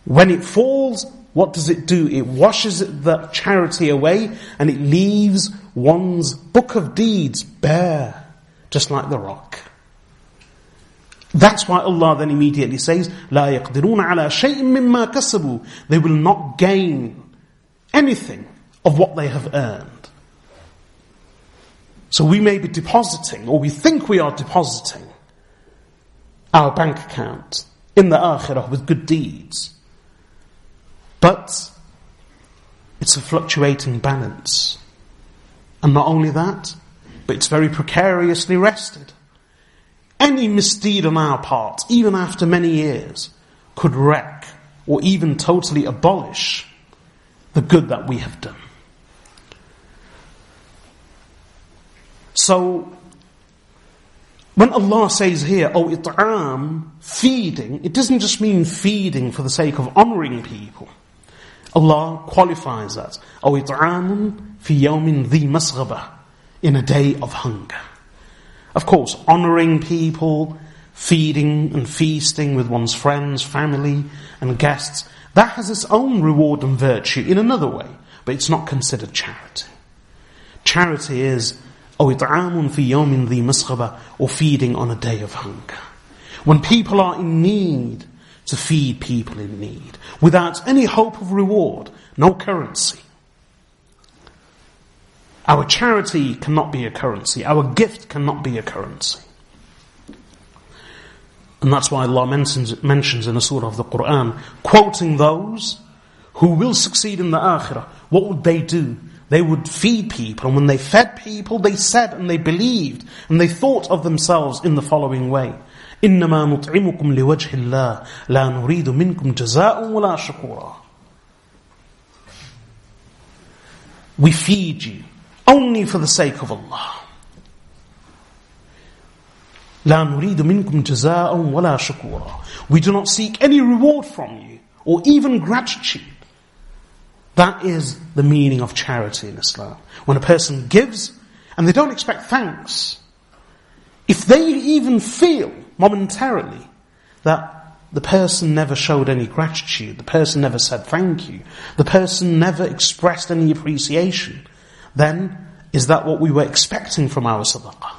When it falls, what does it do? It washes the charity away and it leaves one's book of deeds bare, just like the rock. That's why Allah then immediately says, لا يقدرون على شيء مما كسبوا. They will not gain anything of what they have earned. So we may be depositing, or we think we are depositing, our bank account in the akhirah with good deeds. But it's a fluctuating balance. And not only that, but it's very precariously rested. Any misdeed on our part, even after many years, could wreck or even totally abolish the good that we have done. So, when Allah says here, oh, it'am, feeding, it doesn't just mean feeding for the sake of honoring people. Allah qualifies that. Oh, it'amun fi yawmin dhi masghaba, in a day of hunger. Of course, honoring people, feeding and feasting with one's friends, family, and guests, that has its own reward and virtue in another way, but it's not considered charity. Charity is أو إطعام في يوم ذي مسغبة or feeding on a day of hunger. When people are in need, to feed people in need, without any hope of reward, no currency. Our charity cannot be a currency. Our gift cannot be a currency. And that's why Allah mentions, mentions in a surah of the Quran, quoting those who will succeed in the akhirah. What would they do? They would feed people, and when they fed people, they said and they believed, and they thought of themselves in the following way. إنما نطعمكم لوجه الله لا نريد منكم جزاء ولا شكورا We feed you only for the sake of Allah. We do not seek any reward from you, or even gratitude. That is the meaning of charity in Islam. When a person gives, and they don't expect thanks, if they even feel momentarily that the person never showed any gratitude. The person never said thank you. The person never expressed any appreciation. Then, is that what we were expecting from our sadaqah?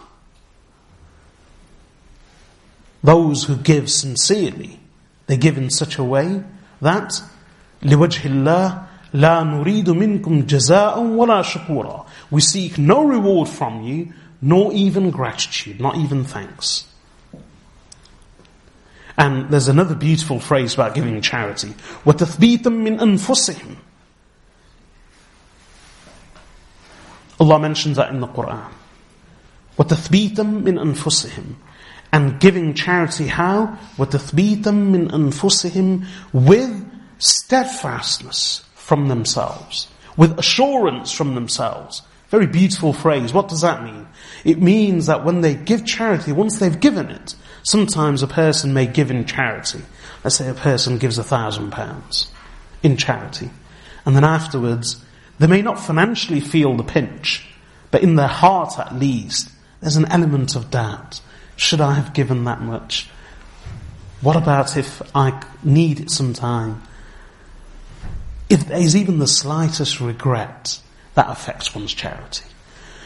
those who give sincerely, they give in such a way that لِوَجْهِ اللَّهِ لَا نُرِيدُ مِنْكُمْ جَزَاءً وَلَا شُكُورًا We seek no reward from you, nor even gratitude, not even thanks. And there's another beautiful phrase about giving charity. وَتَثْبِيتًا مِنْ أَنفُسِهِمْ Allah mentions that in the Quran. وَتَثْبِيتًا مِنْ أَنفُسِهِمْ And giving charity how? وَتَثْبِيتًا مِنْ أَنفُسِهِمْ With steadfastness from themselves. With assurance from themselves. Very beautiful phrase. What does that mean? It means that when they give charity, once they've given it, Sometimes a person may give in charity. Let's say a person gives a thousand pounds in charity. And then afterwards, they may not financially feel the pinch, but in their heart at least, there's an element of doubt. should I have given that much? What about if I need some time? If there's even the slightest regret, that affects one's charity.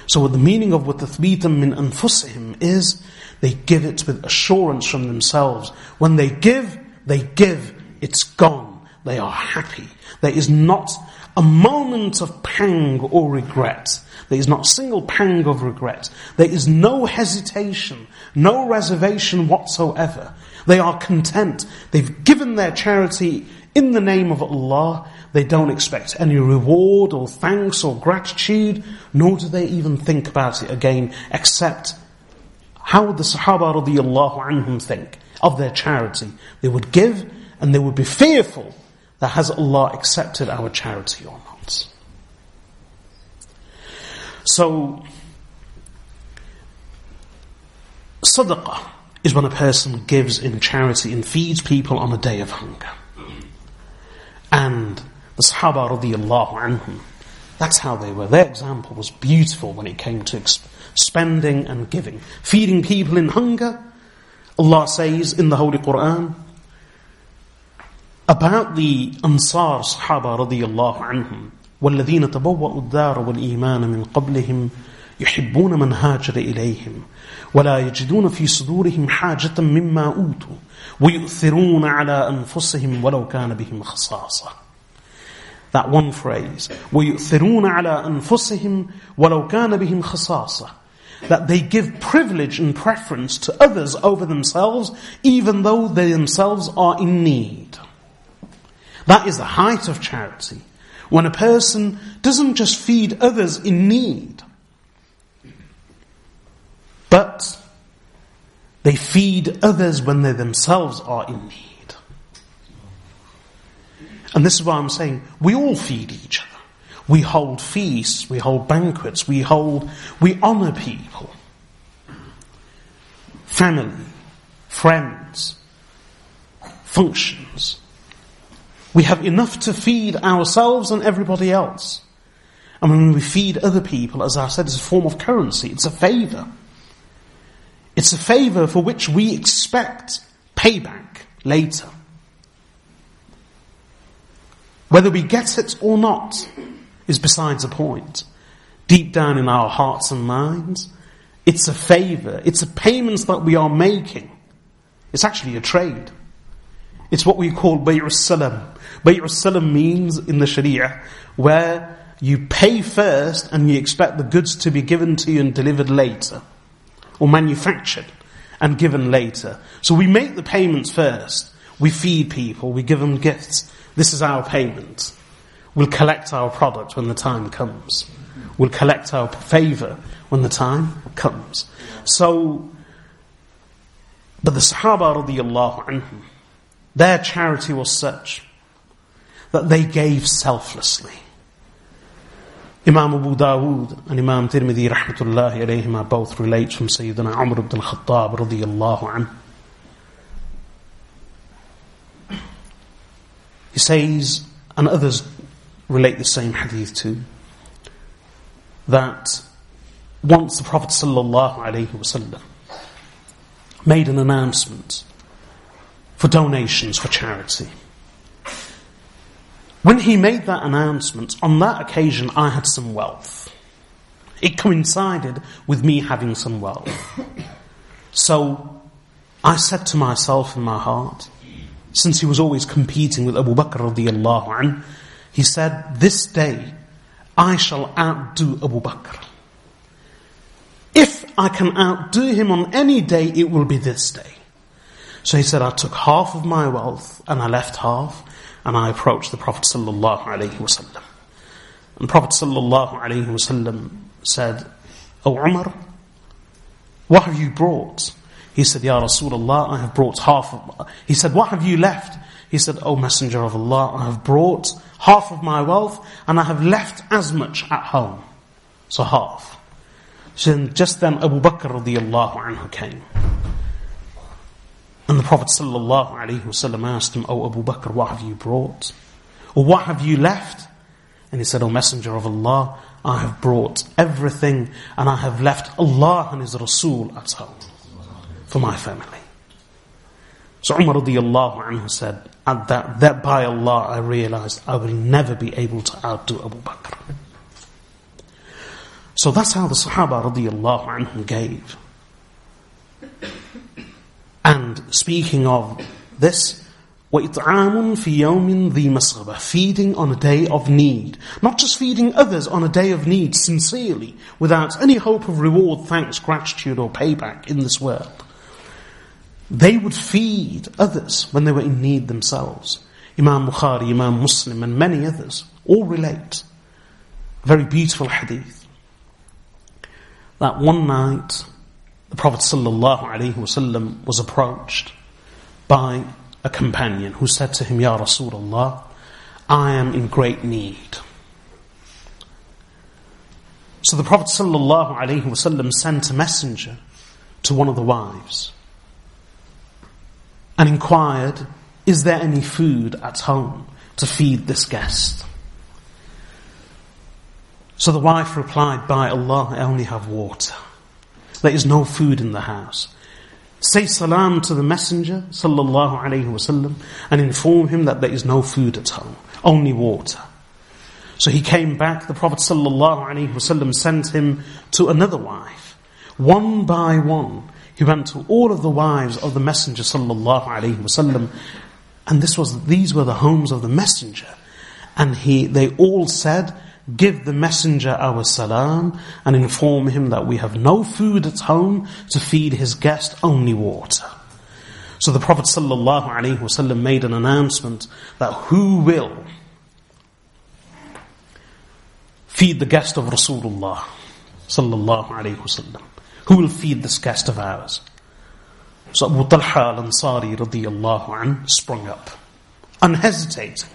So what the meaning of what the tathbitan min anfusihim is, they give it with assurance from themselves. When they give, they give, it's gone. They are happy. There is not a moment of pang or regret. There is not a single pang of regret. There is no hesitation, no reservation whatsoever. They are content. They've given their charity in the name of Allah. They don't expect any reward or thanks or gratitude, nor do they even think about it again, except how would the Sahaba radiallahu anhum think of their charity? They would give and they would be fearful that has Allah accepted our charity or not. So, sadaqah is when a person gives in charity and feeds people on a day of hunger. And the Sahaba radiallahu anhum, that's how they were. Their example was beautiful when it came to spending and giving. Feeding people in hunger. Allah says in the Holy Quran about the Ansar Sahaba radiallahu anhum والذين تبوأوا الدار والإيمان من قبلهم يحبون من هاجر إليهم ولا يجدون في صدورهم حاجة مما أوتوا ويؤثرون على أنفسهم ولو كان بهم خصاصة That one phrase ويؤثرون على أنفسهم ولو كان بهم خصاصة that they give privilege and preference to others over themselves, even though they themselves are in need. That is the height of charity. When a person doesn't just feed others in need, but they feed others when they themselves are in need. And this is why I'm saying we all feed each other. We hold feasts, we hold banquets, we hold, we honor people. Family, friends, functions. We have enough to feed ourselves and everybody else. And when we feed other people, as I said, it's a form of currency. It's a favor. It's a favor for which we expect payback later. Whether we get it or not, is besides the point. Deep down in our hearts and minds, it's a favor, it's a payment that we are making. It's actually a trade. It's what we call bay'u salam. Bay'u salam means in the sharia where you pay first and you expect the goods to be given to you and delivered later. Or manufactured and given later. So we make the payments first. We feed people, we give them gifts. This is our payment. We'll collect our product when the time comes. We'll collect our favor when the time comes. So, but the Sahaba radiallahu their charity was such that they gave selflessly. Imam Abu Dawood and Imam Tirmidhi rahmatullahi alayhima both relate from Sayyidina Umar ibn al-Khattab radiallahu anhu. He says, and others relate the same hadith too, that once the Prophet ﷺ made an announcement for donations for charity. When he made that announcement, on that occasion I had some wealth. It coincided with me having some wealth. So I said to myself in my heart, since he was always competing with Abu Bakr radiallahu anh, he said, this day I shall outdo Abu Bakr. If I can outdo him on any day, it will be this day. So he said, I took half of my wealth and I left half and I approached the Prophet sallallahu alaihi wasallam. And Prophet sallallahu alaihi wasallam said, O Umar, what have you brought? He said, Ya Rasulullah, I have brought half of, he said, what have you left? He said, O Messenger of Allah, I have brought half of my wealth and I have left as much at home. So half. So then just then Abu Bakr radiallahu anhu came. And the Prophet wasallam asked him, O Abu Bakr, what have you brought? Or what have you left? And he said, O Messenger of Allah, I have brought everything and I have left Allah and His Rasul at home for my family. So Umar radiallahu anhu said, at that, that by Allah I realized I will never be able to outdo Abu Bakr. So that's how the Sahaba radiallahu anhum gave. And speaking of this, وَإِطْعَامٌ فِي يَوْمٍ ذِي مَسْغَبَةٍ Feeding on a day of need. Not just feeding others on a day of need sincerely, without any hope of reward, thanks, gratitude or payback in this world. They would feed others when they were in need themselves. Imam Bukhari, Imam Muslim and many others all relate. Very beautiful hadith that one night the Prophet ﷺ was approached by a companion who said to him, Ya Rasulullah, I am in great need. So the Prophet ﷺ sent a messenger to one of the wives and inquired, Is there any food at home to feed this guest? So the wife replied, By Allah, I only have water. There is no food in the house. Say salam to the messenger, sallallahu alayhi wasallam, and inform him that there is no food at home, only water. So he came back, the Prophet sallallahu alayhi wasallam sent him to another wife. One by one, he went to all of the wives of the messenger sallallahu alayhi wasallam, and this was, these were the homes of the messenger. And he, they all said, give the messenger our salam and inform him that we have no food at home to feed his guest, only water. So the Prophet ﷺ made an announcement that who will feed the guest of Rasulullah sallallahu alaihi wasallam? Who will feed this guest of ours? So Abu Talha al-Ansari radiyallahu an sprung up, unhesitating.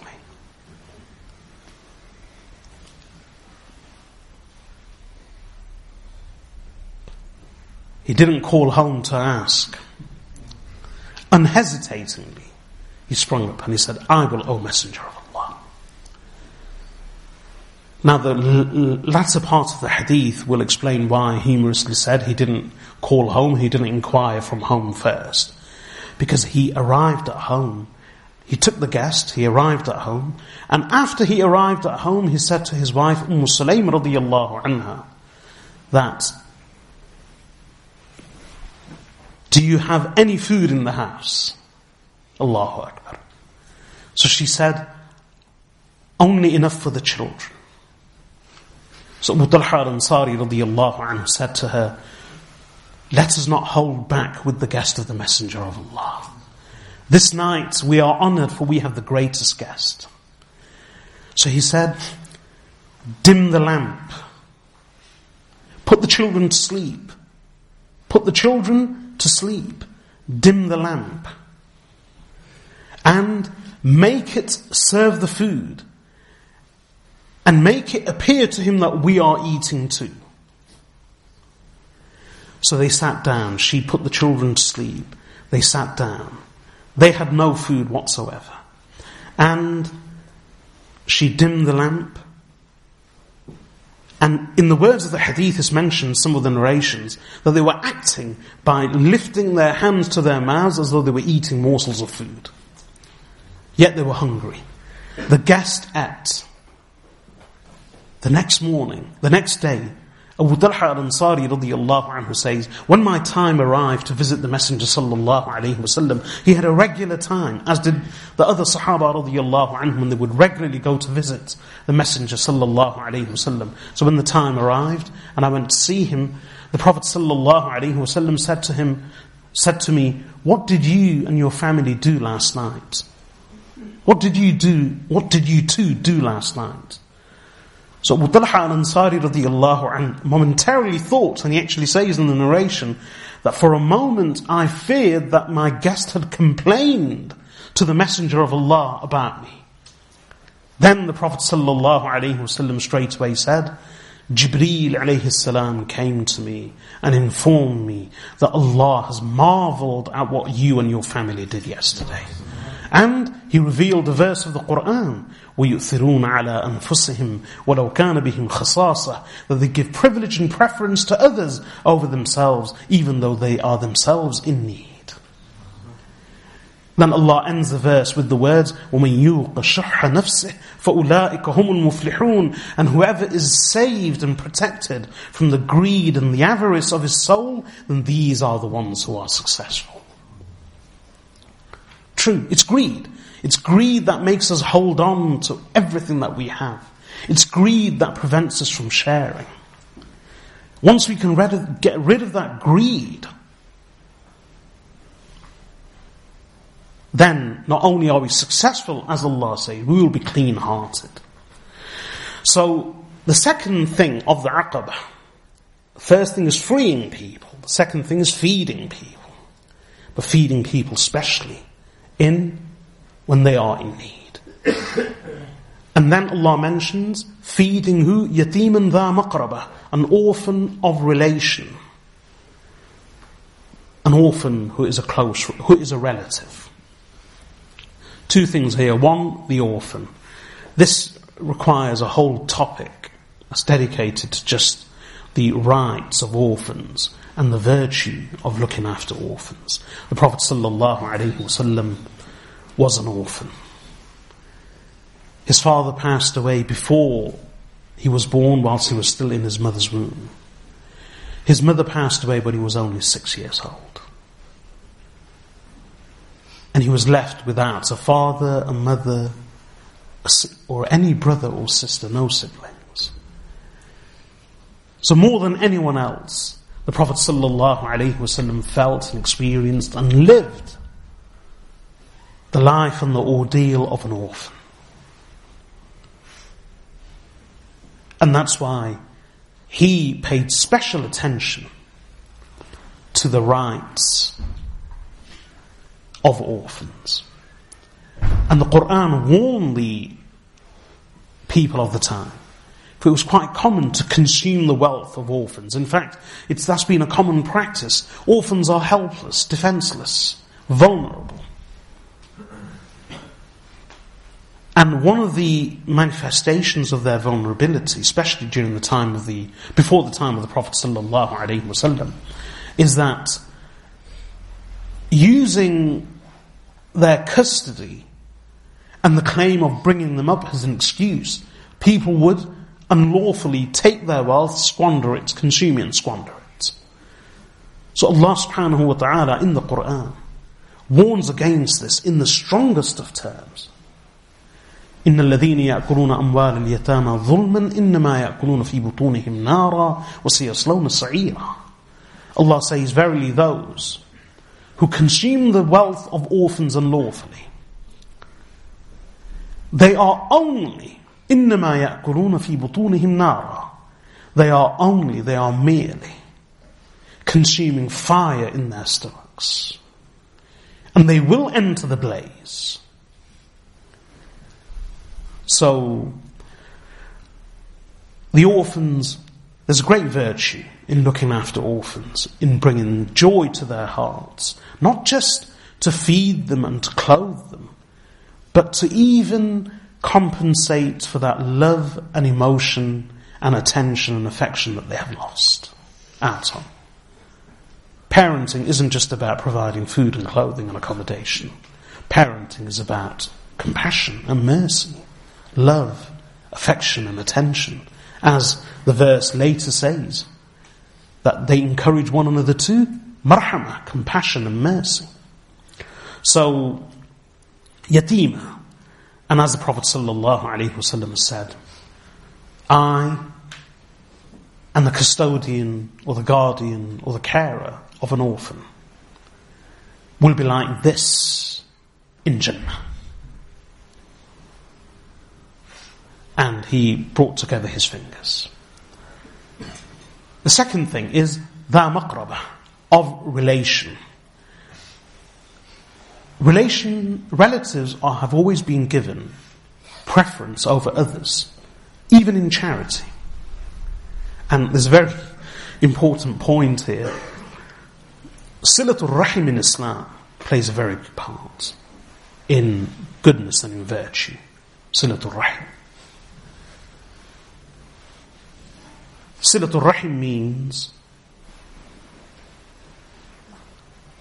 He didn't call home to ask. Unhesitatingly, he sprung up and he said, I will, O Messenger of Allah. Now the latter part of the hadith will explain why humorously said he didn't call home, he didn't inquire from home first. Because he arrived at home. He took the guest, he arrived at home, and after he arrived at home, he said to his wife, Umm Sulaym radiallahu anha, that do you have any food in the house? Allahu Akbar. So she said, only enough for the children. So Abu Talha al-Ansari said to her, let us not hold back with the guest of the Messenger of Allah. This night we are honored for we have the greatest guest. So he said, dim the lamp. Put the children to sleep. Put the children to sleep, dim the lamp, and make it serve the food, and make it appear to him that we are eating too. So they sat down. She put the children to sleep. They sat down. They had no food whatsoever. And she dimmed the lamp and in the words of the hadith is mentioned, some of the narrations, that they were acting by lifting their hands to their mouths as though they were eating morsels of food. Yet they were hungry. The guest ate. The next morning, the next day, Abu Talha al-Ansari radiyallahu anhu says, when my time arrived to visit the Messenger sallallahu alayhi wasallam, he had a regular time, as did the other Sahaba radiyallahu anhum, when they would regularly go to visit the Messenger sallallahu alayhi wasallam. So when the time arrived, and I went to see him, the Prophet sallallahu alayhi wasallam said to him, said to me, what did you and your family do last night? What did you do, what did you two do last night? So Abu Talha al-Ansari radiallahu anh momentarily thought, and he actually says in the narration, that for a moment I feared that my guest had complained to the Messenger of Allah about me. Then the Prophet sallallahu alaihi wasallam straight away said, Jibreel alayhi salam came to me and informed me that Allah has marveled at what you and your family did yesterday. And he revealed a verse of the Quran, وَيُؤْثِرُونَ عَلَىٰ أَنفُسِهِمْ وَلَوْ كَانَ بِهِمْ خَصَاصَةً That they give privilege and preference to others over themselves, even though they are themselves in need. Then Allah ends the verse with the words, وَمَن يُوقَ شُحَّ نَفْسِهِ فَأُولَٰئِكَ هُمُ الْمُفْلِحُونَ And whoever is saved and protected from the greed and the avarice of his soul, then these are the ones who are successful. True, it's greed. It's greed that makes us hold on to everything that we have. It's greed that prevents us from sharing. Once we can get rid of that greed, then not only are we successful, as Allah says, we will be clean hearted. So, the second thing of the aqabah, first thing is freeing people, the second thing is feeding people, but feeding people specially in when they are in need. and then Allah mentions feeding who? Yatiman dha maqraba, an orphan of relation. An orphan who is a close, who is a relative. Two things here. One, the orphan. This requires a whole topic that's dedicated to just the rights of orphans and the virtue of looking after orphans. The Prophet sallallahu alaihi wasallam was an orphan. His father passed away before he was born whilst he was still in his mother's womb. His mother passed away when he was only six years old. And he was left without a father, a mother, or any brother or sister, no siblings. So more than anyone else, the Prophet felt and experienced and lived the life and the ordeal of an orphan. And that's why he paid special attention to the rights of orphans. And the Quran warned the people of the time. For it was quite common to consume the wealth of orphans. In fact, it's thus been a common practice. Orphans are helpless, defenseless, vulnerable. And one of the manifestations of their vulnerability, especially during the time of the, before the time of the Prophet sallallahu alaihi wasallam, is that using their custody and the claim of bringing them up as an excuse, people would unlawfully take their wealth, squander it, consume it and squander it. So Allah subhanahu wa ta'ala in the Quran warns against this in the strongest of terms. إن الذين يأكلون أموال اليتامى ظلما إنما يأكلون في بطونهم نارا وسيصلون سعيرا Allah says, Verily those who consume the wealth of orphans unlawfully, they are only إنما يأكلون في بطونهم نارا They are only, they are merely consuming fire in their stomachs. And they will enter the blaze. So, the orphans, there's a great virtue in looking after orphans, in bringing joy to their hearts, not just to feed them and to clothe them, but to even compensate for that love and emotion and attention and affection that they have lost at home. Parenting isn't just about providing food and clothing and accommodation. Parenting is about compassion and mercy love, affection and attention, As the verse later says, that they encourage one another to marhamah, compassion and mercy. So, yatima, and as the Prophet ﷺ said, I and the custodian or the guardian or the carer of an orphan will be like this in Jannah. And he brought together his fingers. The second thing is the maqraba, of relation. Relation, relatives are, have always been given preference over others, even in charity. And there's a very important point here. Silatul Rahim in Islam plays a very big part in goodness and in virtue. Silatul Rahim. Silatul Rahim means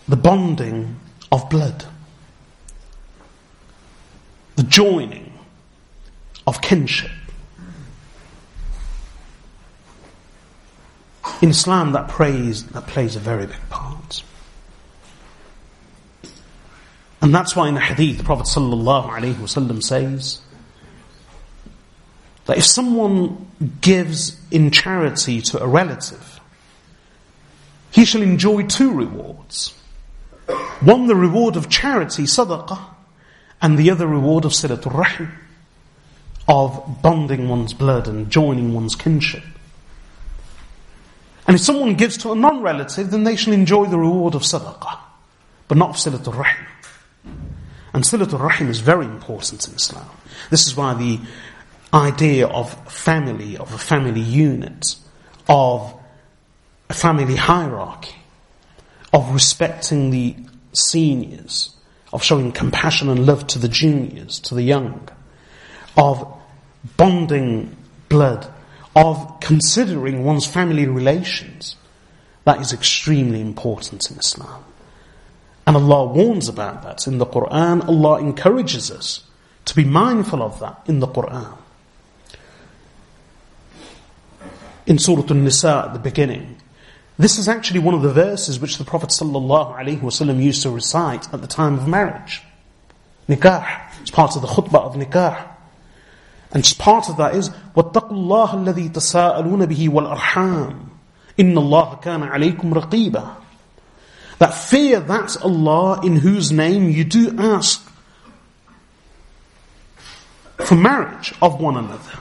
the bonding of blood, the joining of kinship. In Islam, that praise that plays a very big part. And that's why in the hadith, the Prophet ﷺ says that if someone gives in charity to a relative, he shall enjoy two rewards. One, the reward of charity, sadaqah, and the other reward of silatul rahim, of bonding one's blood and joining one's kinship. And if someone gives to a non-relative, then they shall enjoy the reward of sadaqah, but not of silatul rahim. And silatul rahim is very important in Islam. This is why the idea of family, of a family unit, of a family hierarchy, of respecting the seniors, of showing compassion and love to the juniors, to the young, of bonding blood, of considering one's family relations. That is extremely important in Islam. And Allah warns about that in the Quran. Allah encourages us to be mindful of that in the Quran. In Surah An-Nisa at the beginning, this is actually one of the verses which the Prophet ﷺ used to recite at the time of marriage. Nikah. It's part of the khutbah of nikah. And part of that is, وَاتَّقُوا اللَّهَ الَّذِي تَسَاءَلُونَ بِهِ وَالْأَرْحَامِ إِنَّ اللَّهَ كَانَ عَلَيْكُمْ رَقِيبًا That fear that's Allah in whose name you do ask for marriage of one another.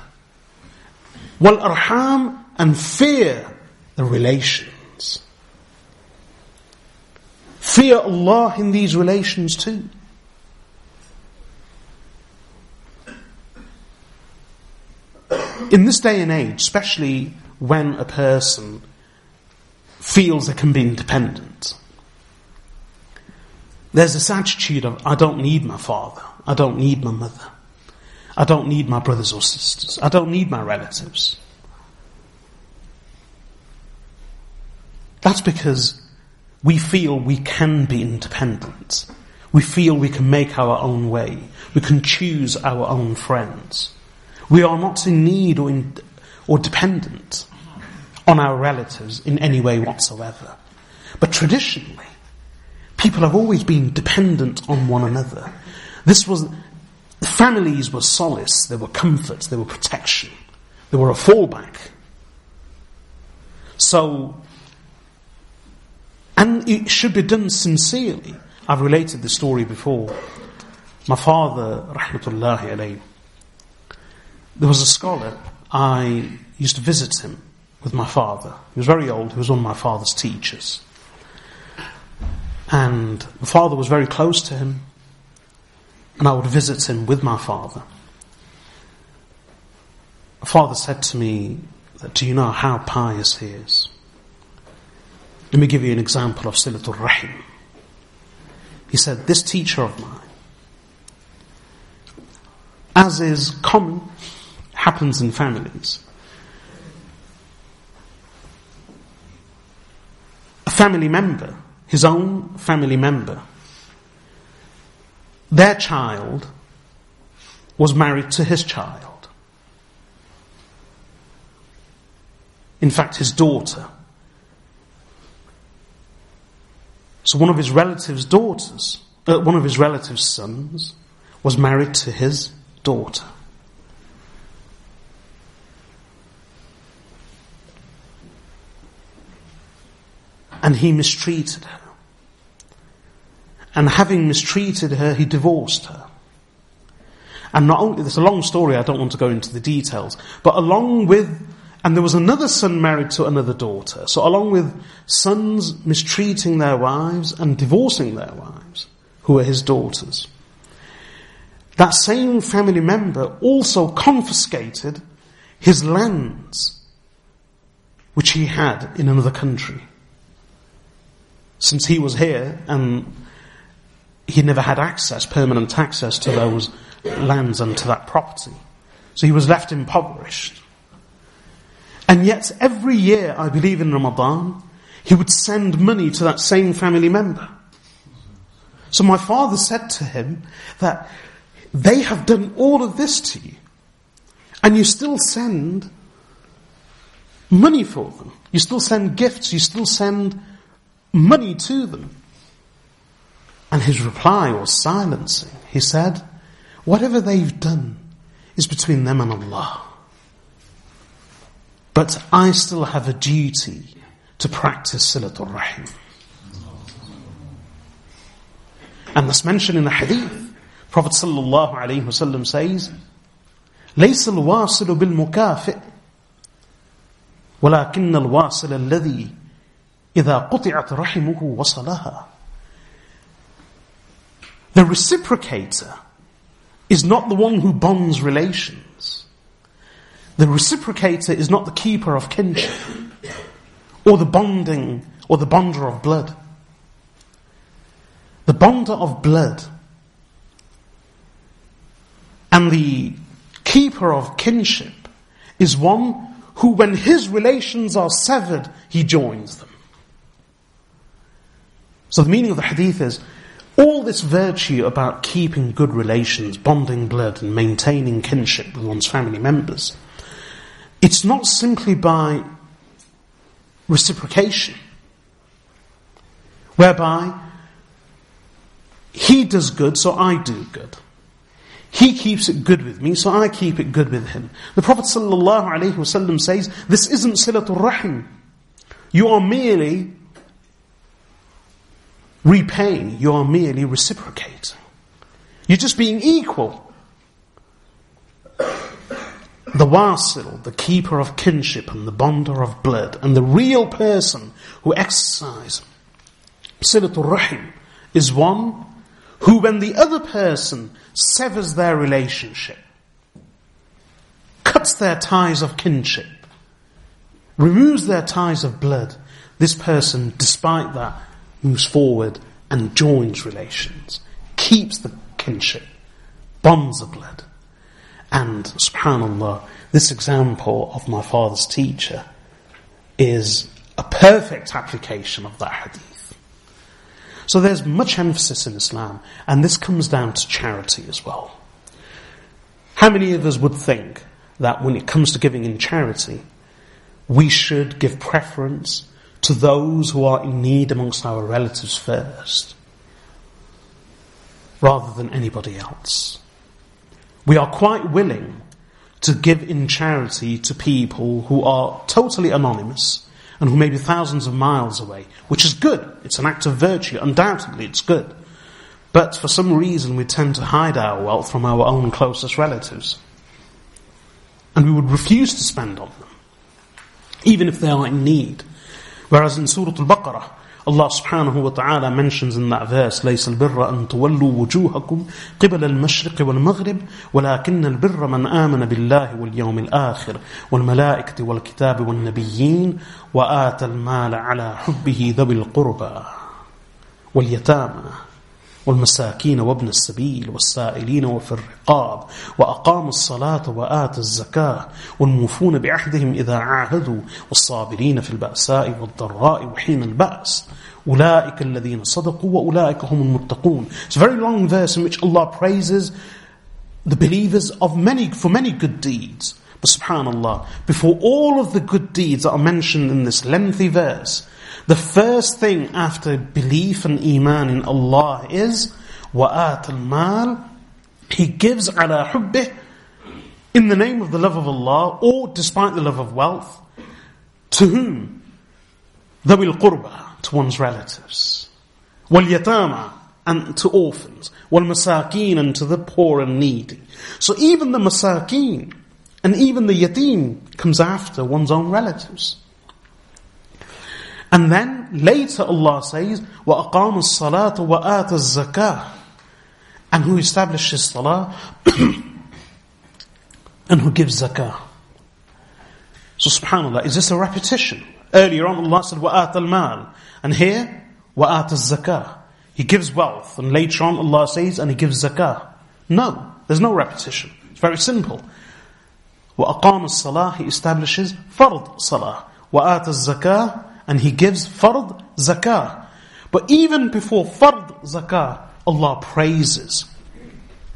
وَالْأَرْحَامِ and fear the relations. Fear Allah in these relations too. In this day and age, especially when a person feels they can be independent, there's this attitude of, I don't need my father, I don't need my mother, I don't need my brothers or sisters, I don't need my relatives. That's because we feel we can be independent. We feel we can make our own way. We can choose our own friends. We are not in need or, in, or dependent on our relatives in any way whatsoever. But traditionally, people have always been dependent on one another. This was, families were solace, they were comfort, they were protection, they were a fallback. So, and it should be done sincerely. I've related the story before. My father, rahmatullahi alayhi, there was a scholar, I used to visit him with my father. He was very old, he was one of my father's teachers. And my father was very close to him, and I would visit him with my father. My father said to me, Do you know how pious he is? Let me give you an example of Silatul Rahim. He said, This teacher of mine, as is common, happens in families, a family member, his own family member, their child was married to his child. in fact, his daughter. So one of his relatives' daughters, uh, one of his relatives' sons, was married to his daughter. And he mistreated her. And having mistreated her, he divorced her. And not only, there's a long story, I don't want to go into the details, but along with, and there was another son married to another daughter. So along with sons mistreating their wives and divorcing their wives, who were his daughters, that same family member also confiscated his lands, which he had in another country. Since he was here and he never had access, permanent access to those lands and to that property. So he was left impoverished. And yet every year, I believe in Ramadan, he would send money to that same family member. So my father said to him that they have done all of this to you. And you still send money for them. You still send gifts. You still send money to them. And his reply was silencing. He said, whatever they've done is between them and Allah. But I still have a duty to practice Silatul Rahim. And that's mentioned in the hadith. Prophet sallallahu alayhi wasallam says, ليس الواصل بالمكافئ ولكن الواصل الذي إذا قطعت رحمه وصلها the reciprocator is not the one who bonds relations. the reciprocator is not the keeper of kinship or the bonding or the bonder of blood. The bonder of blood and the keeper of kinship is one who when his relations are severed, he joins them. So the meaning of the hadith is, all this virtue about keeping good relations, bonding blood, and maintaining kinship with one's family members, it's not simply by reciprocation, whereby he does good, so I do good. He keeps it good with me, so I keep it good with him. The Prophet ﷺ says, this isn't silatul rahim. You are merely repaying, you are merely reciprocating. You're just being equal. The wasil, the keeper of kinship and the bonder of blood, and the real person who exercises silatul rahim is one who when the other person severs their relationship, cuts their ties of kinship, removes their ties of blood, this person, despite that, moves forward and joins relations, keeps the kinship, bonds of blood. And subhanAllah, this example of my father's teacher is a perfect application of that hadith. So there's much emphasis in Islam, and this comes down to charity as well. How many of us would think that when it comes to giving in charity, we should give preference to those who are in need amongst our relatives first, rather than anybody else. We are quite willing to give in charity to people who are totally anonymous and who may be thousands of miles away, which is good. It's an act of virtue. Undoubtedly, it's good. But for some reason, we tend to hide our wealth from our own closest relatives. And we would refuse to spend on them, even if they are in need. Whereas in Surah Al-Baqarah, Allah subhanahu wa ta'ala mentions in that verse, ليس البر أن تولوا وجوهكم قبل المشرق والمغرب ولكن البر من آمن بالله واليوم الآخر والملائكة والكتاب والنبيين وآتى المال على حبه ذوي القربى واليتامى. والمساكين وابن السبيل والسائلين وفي الرقاب وأقاموا الصلاة وآتوا الزكاة والموفون بعهدهم إذا عاهدوا والصابرين في البأساء والضراء وحين البأس أولئك الذين صدقوا وأولئك هم المتقون It's a very long verse in which Allah praises the believers of many, for many good deeds. But subhanAllah, before all of the good deeds that are mentioned in this lengthy verse, The first thing after belief and iman in Allah is wa'at al-mal. He gives ala hubbih in the name of the love of Allah or despite the love of wealth to whom? Dawil qurba, to one's relatives. Wal yatama, and to orphans. Wal masakeen, and to the poor and needy. So even the masakeen and even the yatim comes after one's own relatives. And then later Allah says, وَأَقَامُ الصَّلَاةَ وَآتَ الزَّكَاةَ And who establishes salah and who gives zakah. So subhanAllah, is this a repetition? Earlier on Allah said, وَآتَ الْمَالِ And here, وَآتَ الزَّكَاةَ He gives wealth. And later on Allah says, and He gives zakah. No, there's no repetition. It's very simple. وَأَقَامَ الصَّلَاةِ He establishes fard salah. وَآتَ الزَّكَاةَ and He gives fard zakah. But even before fard zakah, Allah praises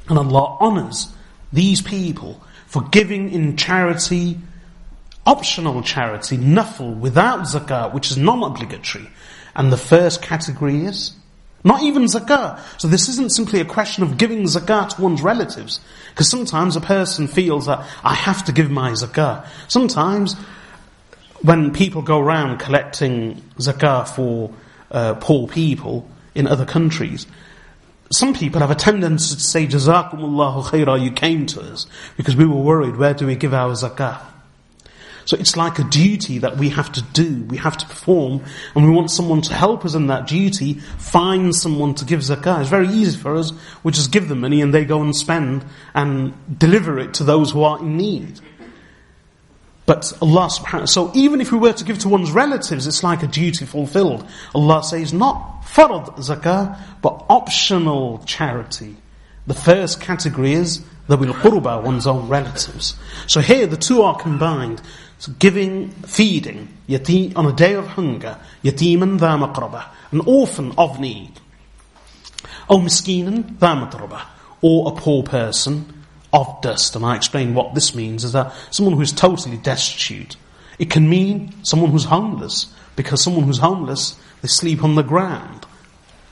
and Allah honors these people for giving in charity, optional charity, nafl, without zakah, which is non-obligatory. And the first category is not even zakah. So this isn't simply a question of giving zakah to one's relatives. Because sometimes a person feels that I have to give my zakah. Sometimes when people go around collecting zakah for uh, poor people in other countries, some people have a tendency to say, Jazakumullahu khairah, you came to us because we were worried, where do we give our zakah? So it's like a duty that we have to do, we have to perform, and we want someone to help us in that duty, find someone to give zakah. It's very easy for us, we just give them money and they go and spend and deliver it to those who are in need. But Allah subhanahu so even if we were to give to one's relatives, it's like a duty fulfilled. Allah says not farad zakah, but optional charity. The first category is the bil one's own relatives. So here the two are combined. So giving, feeding, yatim, on a day of hunger, dha maqraba, an orphan of need. Or miskinan dha or a poor person of dust. And I explain what this means is that someone who is totally destitute. It can mean someone who's homeless, because someone who's homeless, they sleep on the ground,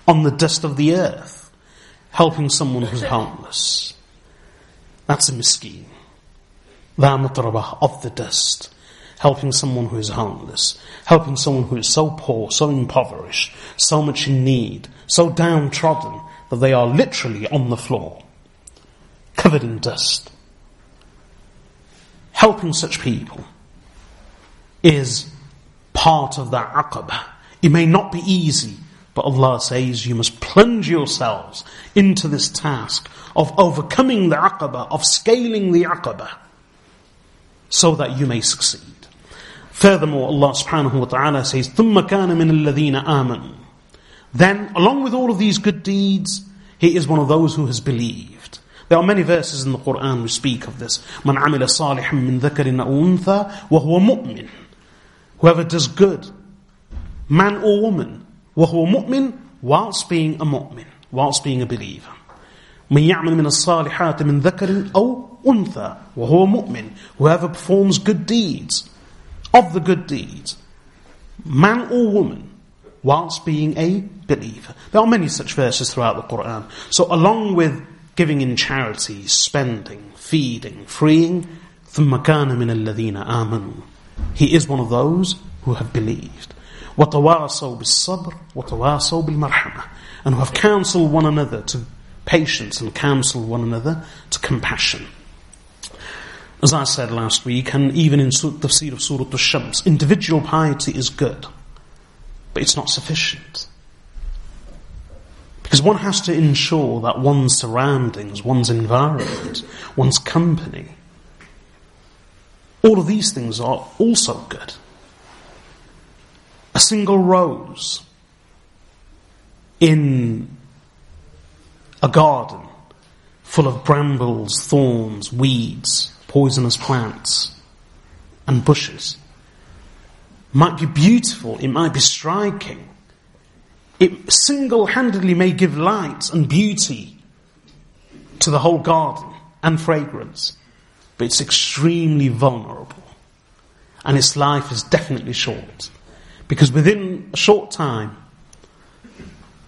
on the dust of the earth, helping someone who's homeless. That's a miskin. The of the dust. Helping someone who is homeless. Helping someone who is so poor, so impoverished, so much in need, so downtrodden that they are literally on the floor covered in dust. Helping such people is part of that aqabah. It may not be easy, but Allah says you must plunge yourselves into this task of overcoming the aqabah, of scaling the aqabah, so that you may succeed. Furthermore, Allah subhanahu wa ta'ala says, ثُمَّ كَانَ مِنَ الَّذِينَ آمَنُوا Then, along with all of these good deeds, he is one of those who has believed. There are many verses in the Quran which speak of this. من عمل صالحا من ذكر أو أنثى وهو مؤمن. Whoever does good, man or woman, وهو مؤمن whilst being a mu'min, whilst being a believer. من يعمل من الصالحات من ذكر أو أنثى وهو مؤمن. Whoever performs good deeds, of the good deeds, man or woman, whilst being a believer. There are many such verses throughout the Quran. So along with giving in charity, spending, feeding, freeing, ثم كان من الذين آمنوا. He is one of those who have believed. وتواصوا بالصبر وتواصوا بالمرحمة. And who have counseled one another to patience and counsel one another to compassion. As I said last week, and even in the tafsir of Surah Al-Shams, individual piety is good, but it's not sufficient. Because one has to ensure that one's surroundings, one's environment, one's company, all of these things are also good. A single rose in a garden full of brambles, thorns, weeds, poisonous plants, and bushes might be beautiful, it might be striking, it single-handedly may give light and beauty to the whole garden and fragrance. but it's extremely vulnerable. And its life is definitely short. Because within a short time,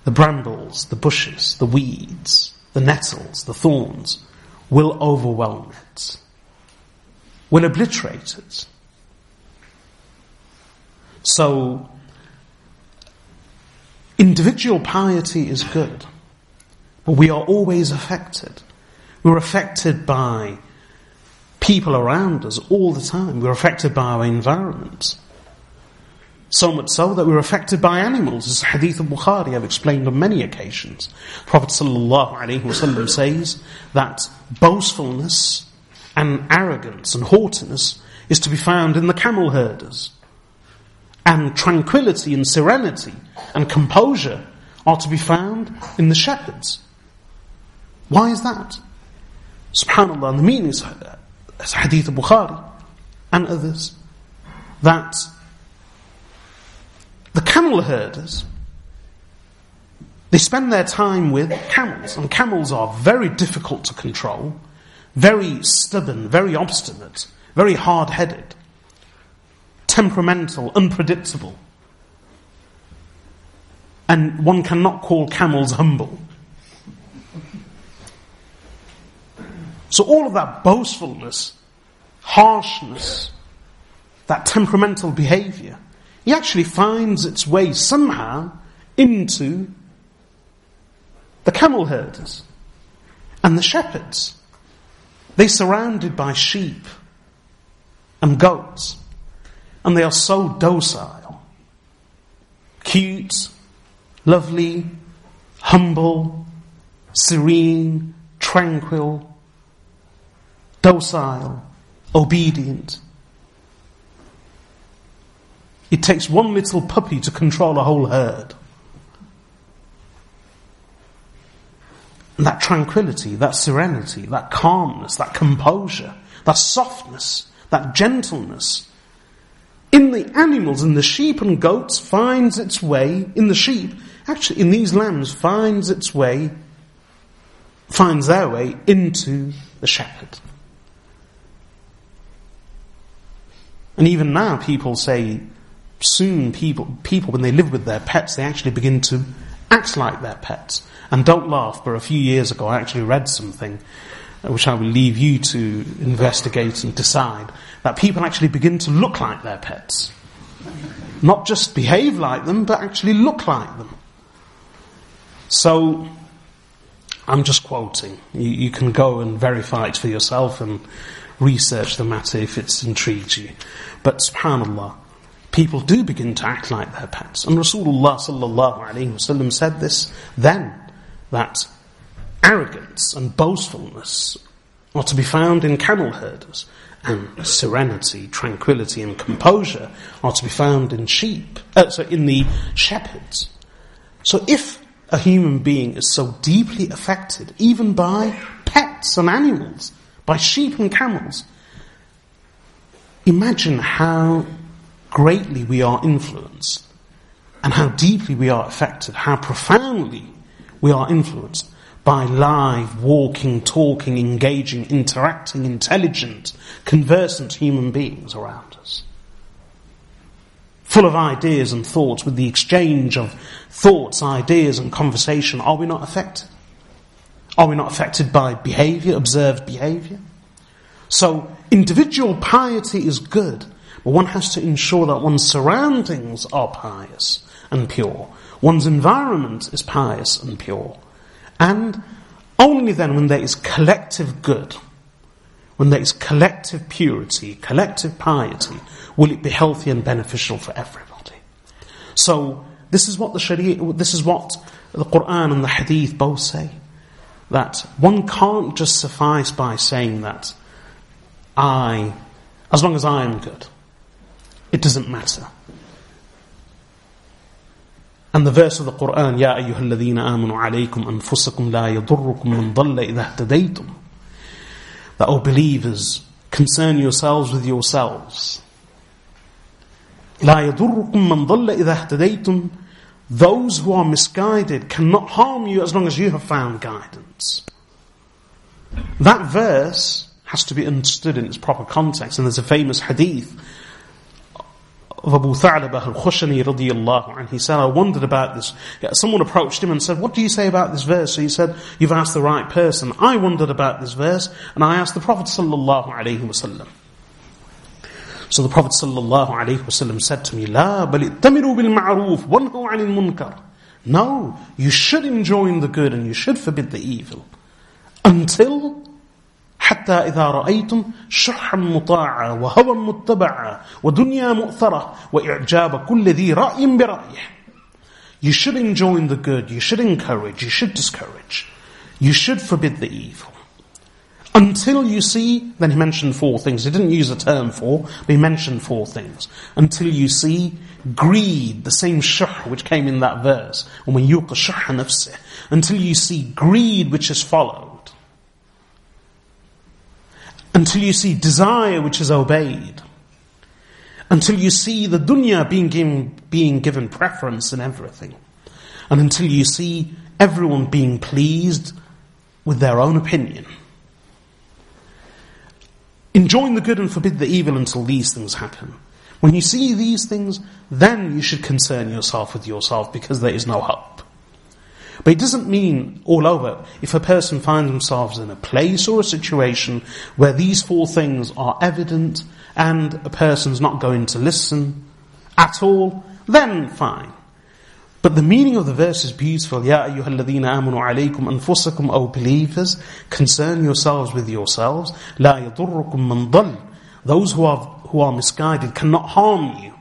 the brambles, the bushes, the weeds, the nettles, the thorns will overwhelm it, will obliterate it. So, individual piety is good, but we are always affected. We're affected by people around us all the time. We're affected by our environment. So much so that we're affected by animals. As Hadith of Bukhari I've explained on many occasions. Prophet ﷺ says that boastfulness and arrogance and haughtiness is to be found in the camel herders. And tranquility and serenity and composure are to be found in the shepherds. Why is that? Subhanallah, the meaning is uh, as Hadith of Bukhari and others, that the camel herders, they spend their time with camels, and camels are very difficult to control, very stubborn, very obstinate, very hard headed, temperamental, unpredictable. And one cannot call camels humble. So all of that boastfulness, harshness, that temperamental behavior, he actually finds its way somehow into the camel herders and the shepherds. They're surrounded by sheep and goats, and they are so docile, cute, lovely, humble, serene, tranquil, docile, obedient. It takes one little puppy to control a whole herd. And that tranquility, that serenity, that calmness, that composure, that softness, that gentleness in the animals, in the sheep and goats finds its way, in the sheep, actually in these lambs finds its way, finds their way into the shepherd. And even now, people say, soon people, people, when they live with their pets, they actually begin to act like their pets. And don't laugh, but a few years ago I actually read something, which I will leave you to investigate and decide, that people actually begin to look like their pets. Not just behave like them, but actually look like them. So, I'm just quoting. You, you can go and verify it for yourself and research the matter if it's intrigued you. But subhanAllah, people do begin to act like their pets. And Rasulullah sallallahu alayhi wasallam said this then, that arrogance and boastfulness are to be found in camel herders, and serenity, tranquility, and composure are to be found in sheep, uh, so in the shepherds. So if a human being is so deeply affected, even by pets and animals, by sheep and camels. Imagine how greatly we are influenced and how deeply we are affected, how profoundly we are influenced by live, walking, talking, engaging, interacting, intelligent, conversant human beings around us. Full of ideas and thoughts, with the exchange of thoughts, ideas, and conversation, are we not affected? Are we not affected by behavior, observed behavior? So, individual piety is good, but one has to ensure that one's surroundings are pious and pure. One's environment is pious and pure. And only then, when there is collective good, when there is collective purity, collective piety, will it be healthy and beneficial for everybody. So, this is what the Sharia, this is what the Quran and the Hadith both say that one can't just suffice by saying that I, as long as I am good, it doesn't matter. And the verse of the Quran, Ya ayyuhal amanu alaykum anfusakum la yadurrukum man dhalla idha htadaytum. That, O oh believers, concern yourselves with yourselves. La yadurrukum man dhalla idha. Those who are misguided cannot harm you as long as you have found guidance. That verse has to be understood in its proper context. And there's a famous hadith of Abu Tha'labah al-Khushani radiyallahu and he said, I wondered about this. Someone approached him and said, what do you say about this verse? So he said, you've asked the right person. I wondered about this verse and I asked the Prophet sallallahu alayhi wasallam. So the Prophet sallallahu alayhi wasallam said to me, لا بل اتمروا بالمعروف وانهوا عن المنكر. No, you should enjoin the good and you should forbid the evil. Until حتى إذا رأيتم شحا مطاعا وهوى متبعا ودنيا مؤثرة وإعجاب كل ذي رأي برأيه You should enjoin the good, you should encourage, you should discourage, you should forbid the evil. Until you see, then he mentioned four things. He didn't use a term for, but he mentioned four things. Until you see greed, the same shuh which came in that verse, وَمَنْ يُوقَ شُحَّ نَفْسِهِ Until you see greed which is followed until you see desire which is obeyed, until you see the dunya being given, being given preference in everything, and until you see everyone being pleased with their own opinion. Enjoin the good and forbid the evil until these things happen. When you see these things, then you should concern yourself with yourself because there is no hope. But it doesn't mean all over. If a person finds themselves in a place or a situation where these four things are evident and a person's not going to listen at all, then fine. But the meaning of the verse is beautiful. Ya ayyuhalladhina amanu alaykum anfusakum, O believers, concern yourselves with yourselves. La yadurrukum man dal. Those who are, who are misguided cannot harm you.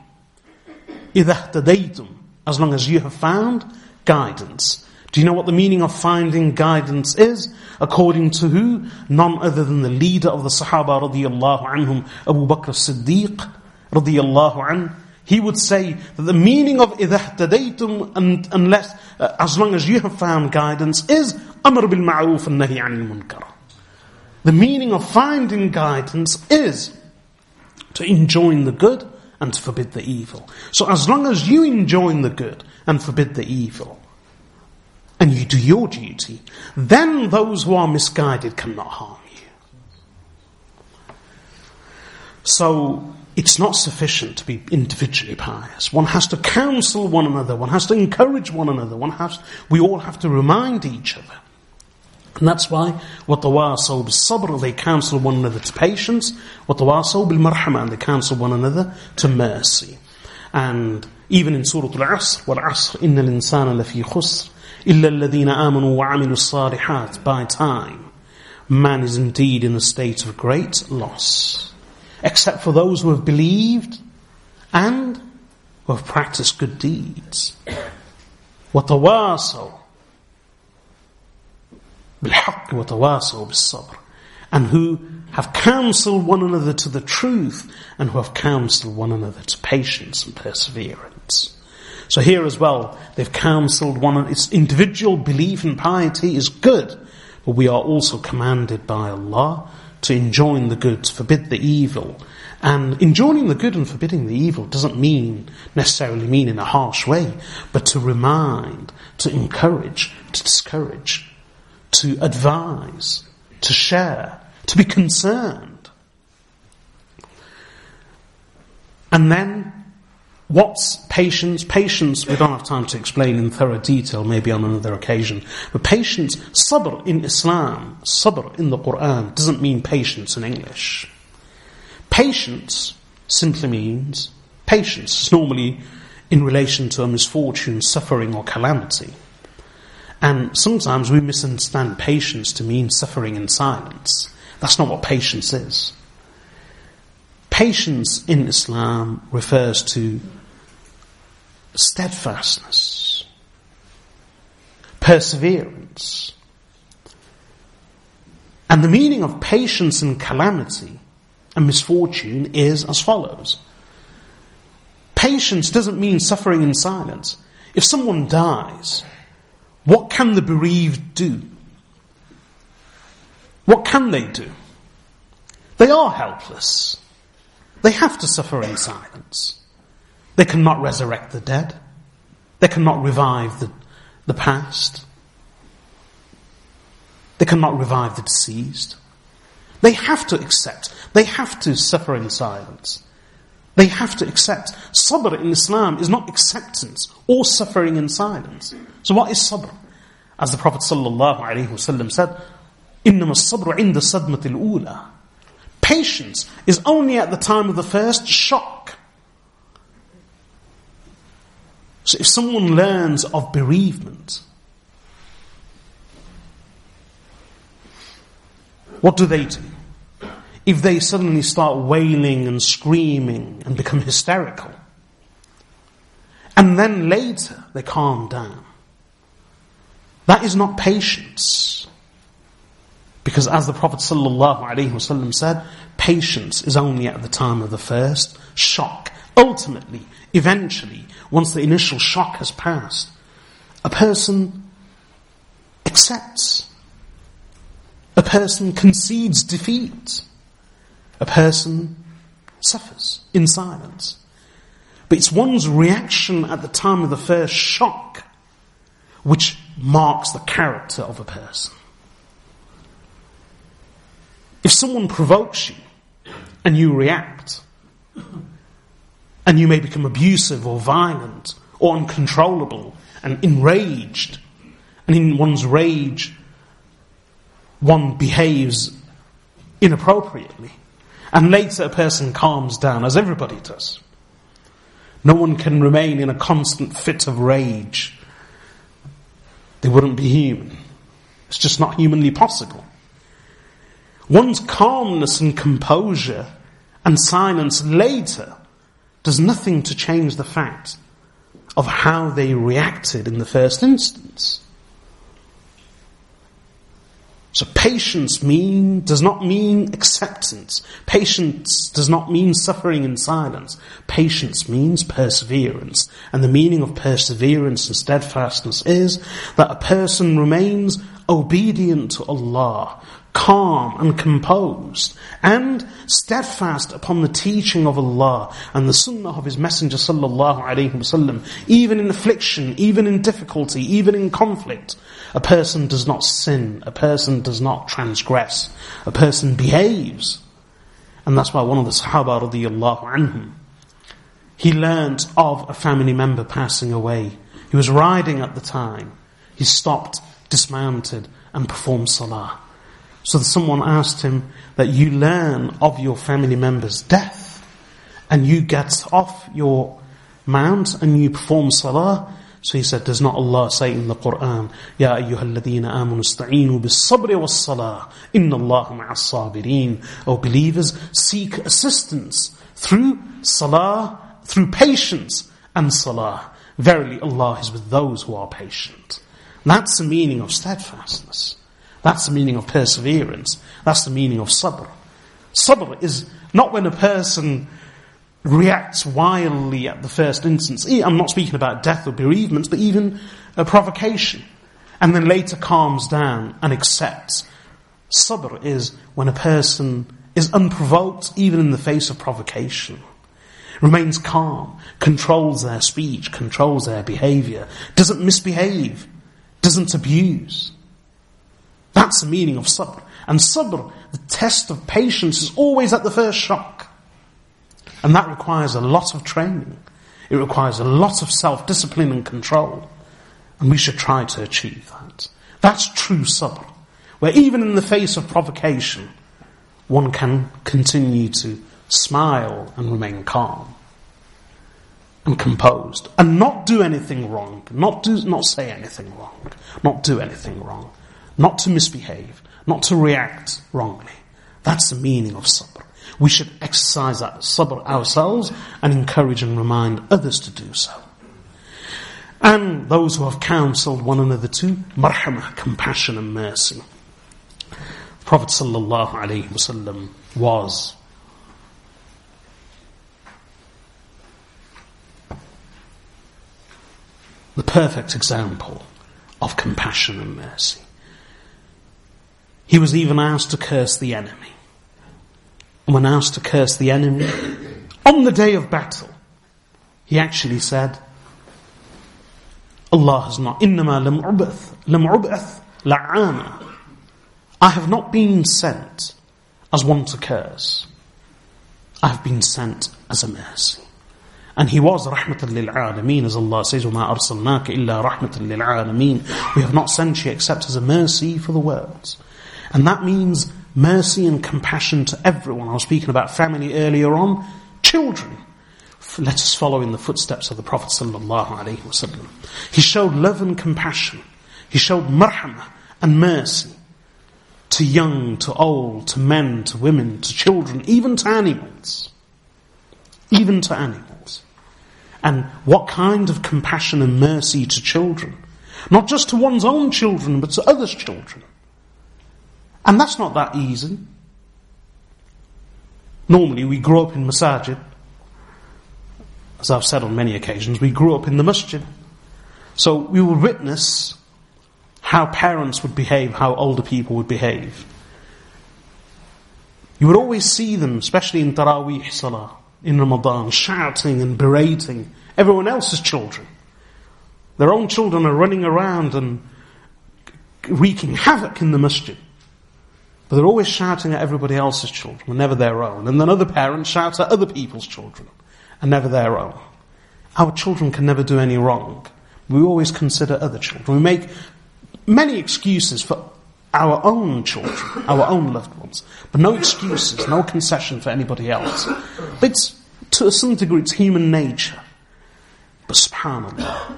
إِذَا اهْتَدَيْتُمْ As long as you have found guidance. Do you know what the meaning of finding guidance is? According to who? None other than the leader of the Sahaba radiallahu anhum, Abu Bakr Siddiq radiallahu anhu. He would say that the meaning of إِذَا اهْتَدَيْتُمْ unless, uh, as long as you have found guidance is أَمْرُ بِالْمَعْرُوفِ النَّهِي عَنِ الْمُنْكَرِ The meaning of finding guidance is to enjoin the good and to forbid the evil. So as long as you enjoin the good and forbid the evil, and you do your duty, then those who are misguided cannot harm you. So it's not sufficient to be individually pious. One has to counsel one another, one has to encourage one another, one has we all have to remind each other. And that's why what the wasaw bil sabr they counsel one another to patience, what the wasaw bil marhaman they counsel one another to mercy. And even in Surah Al Asr, Wal Asr, Inna al Insana lafi khusr, إلا الذين آمنوا وعملوا الصالحات by time man is indeed in a state of great loss except for those who have believed and who have practiced good deeds وتواصوا بالحق وتواصوا بالصبر and who have counseled one another to the truth and who have counseled one another to patience and perseverance so here as well, they've counselled one, its individual belief and piety is good, but we are also commanded by Allah to enjoin the good, to forbid the evil. And enjoining the good and forbidding the evil doesn't mean, necessarily mean in a harsh way, but to remind, to encourage, to discourage, to advise, to share, to be concerned. And then What's patience? Patience, we don't have time to explain in thorough detail, maybe on another occasion. But patience, sabr in Islam, sabr in the Quran, doesn't mean patience in English. Patience simply means patience. It's normally in relation to a misfortune, suffering, or calamity. And sometimes we misunderstand patience to mean suffering in silence. That's not what patience is. Patience in Islam refers to steadfastness, perseverance. And the meaning of patience in calamity and misfortune is as follows. Patience doesn't mean suffering in silence. If someone dies, what can the bereaved do? What can they do? They are helpless. They have to suffer in silence. They cannot resurrect the dead. They cannot revive the, the past. They cannot revive the deceased. They have to accept. They have to suffer in silence. They have to accept. Sabr in Islam is not acceptance or suffering in silence. So what is sabr? As the Prophet ﷺ said, إِنَّمَا الصَّبْرُ عِنْدَ صَدْمَةِ الْأُولَى Patience is only at the time of the first shock. So if someone learns of bereavement, what do they do? If they suddenly start wailing and screaming and become hysterical, and then later they calm down, that is not patience. Because as the Prophet ﷺ said, patience is only at the time of the first shock. Ultimately, eventually, once the initial shock has passed, a person accepts. A person concedes defeat. A person suffers in silence. But it's one's reaction at the time of the first shock which marks the character of a person. If someone provokes you and you react, and you may become abusive or violent or uncontrollable and enraged, and in one's rage, one behaves inappropriately, and later a person calms down, as everybody does. No one can remain in a constant fit of rage. They wouldn't be human. It's just not humanly possible. One's calmness and composure and silence later does nothing to change the fact of how they reacted in the first instance. So patience mean, does not mean acceptance. Patience does not mean suffering in silence. Patience means perseverance. And the meaning of perseverance and steadfastness is that a person remains obedient to Allah, calm and composed, and steadfast upon the teaching of Allah and the sunnah of His Messenger sallallahu alaihi wasallam, even in affliction, even in difficulty, even in conflict. A person does not sin, a person does not transgress, a person behaves. And that's why one of the Sahaba radiallahu anhum, he learnt of a family member passing away. He was riding at the time. He stopped, dismounted, and performed salah. So someone asked him that you learn of your family member's death and you get off your mount and you perform salah. So he said, does not Allah say in the Quran, Ya ayyuhalladhina amanu ista'inu bis sabri was salah, inna Allah ma'as sabirin. O oh, believers, seek assistance through salah, through patience and salah. Verily Allah is with those who are patient. That's the meaning of steadfastness. That's the meaning of perseverance. That's the meaning of sabr. Sabr is not when a person reacts wildly at the first instance. I'm not speaking about death or bereavement, but even a provocation. And then later calms down and accepts. Sabr is when a person is unprovoked even in the face of provocation. Remains calm, controls their speech, controls their behavior, doesn't misbehave, doesn't abuse. That's the meaning of sabr. And sabr, the test of patience, is always at the first shock. And that requires a lot of training. It requires a lot of self-discipline and control. And we should try to achieve that. That's true sabr. Where even in the face of provocation, one can continue to smile and remain calm and composed and not do anything wrong, not do, not say anything wrong, not do anything wrong not to misbehave, not to react wrongly. That's the meaning of sabr. We should exercise that sabr ourselves and encourage and remind others to do so. And those who have counseled one another to marhamah, compassion and mercy. Prophet sallallahu alaihi wasallam was the perfect example of compassion and mercy. He was even asked to curse the enemy. And when asked to curse the enemy, on the day of battle, he actually said, Allah has not, إِنَّمَا لَمْ عُبَثْ لَمْ عُبَثْ لَعَانًا I have not been sent as one to curse. I've been sent as a mercy. And he was rahmatan lil alameen, as Allah says, وَمَا أَرْسَلْنَاكَ إِلَّا رَحْمَةً لِلْعَالَمِينَ We have not sent you except as a mercy for the worlds. And that means mercy and compassion to everyone. I was speaking about family earlier on. Children. Let us follow in the footsteps of the Prophet. He showed love and compassion. He showed marhamah and mercy to young, to old, to men, to women, to children, even to animals. Even to animals. And what kind of compassion and mercy to children? Not just to one's own children, but to others' children. And that's not that easy. Normally we grow up in masajid. As I've said on many occasions, we grew up in the masjid. So we will witness how parents would behave, how older people would behave. You would always see them, especially in Taraweeh Salah, in Ramadan, shouting and berating everyone else's children. Their own children are running around and wreaking havoc in the masjid. But they're always shouting at everybody else's children and never their own. And then other parents shout at other people's children and never their own. Our children can never do any wrong. We always consider other children. We make many excuses for our own children, our own loved ones, but no excuses, no concession for anybody else. But it's, to some degree, it's human nature. But subhanAllah,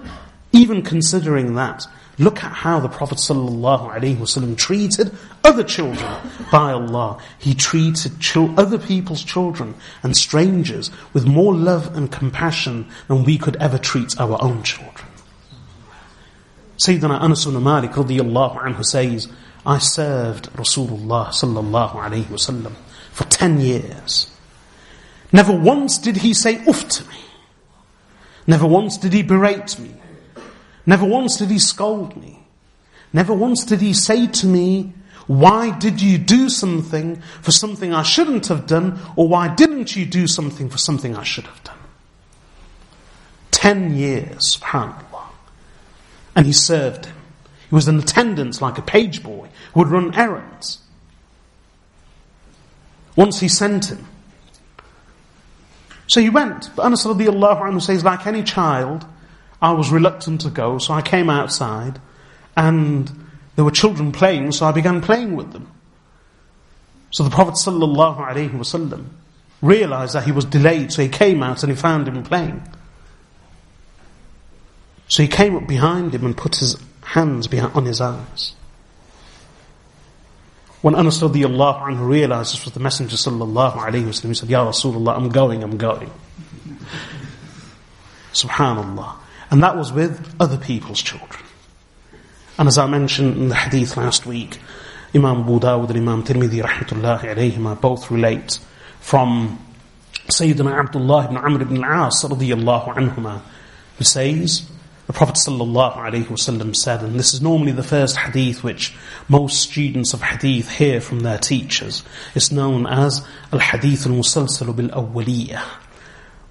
even considering that, Look at how the Prophet ﷺ treated other children by Allah. He treated other people's children and strangers with more love and compassion than we could ever treat our own children. Sayyidina Anas ibn Malik radiyallahu anhu says, I served Rasulullah sallallahu alayhi wasallam for 10 years. Never once did he say uff to me. Never once did he berate me. Never once did he scold me. Never once did he say to me, why did you do something for something I shouldn't have done, or why didn't you do something for something I should have done? Ten years, subhanAllah. And he served him. He was an attendant like a page boy who would run errands. Once he sent him. So he went. But Anas says, like any child, I was reluctant to go, so I came outside and there were children playing, so I began playing with them. So the Prophet ﷺ realized that he was delayed, so he came out and he found him playing. So he came up behind him and put his hands behind, on his eyes. When Anas radiallahu anhu realized this was the Messenger sallallahu alayhi he said, Ya Rasulullah, I'm going, I'm going. Subhanallah. And that was with other people's children. And as I mentioned in the hadith last week, Imam Abu and Imam Tirmidhi rahmatullahi alayhima both relate from Sayyidina Abdullah ibn Amr ibn al-As radiyallahu anhuma, who says, the Prophet sallallahu alayhi wasallam said, and this is normally the first hadith which most students of hadith hear from their teachers. It's known as al-hadith al-musalsal bil-awwaliyah.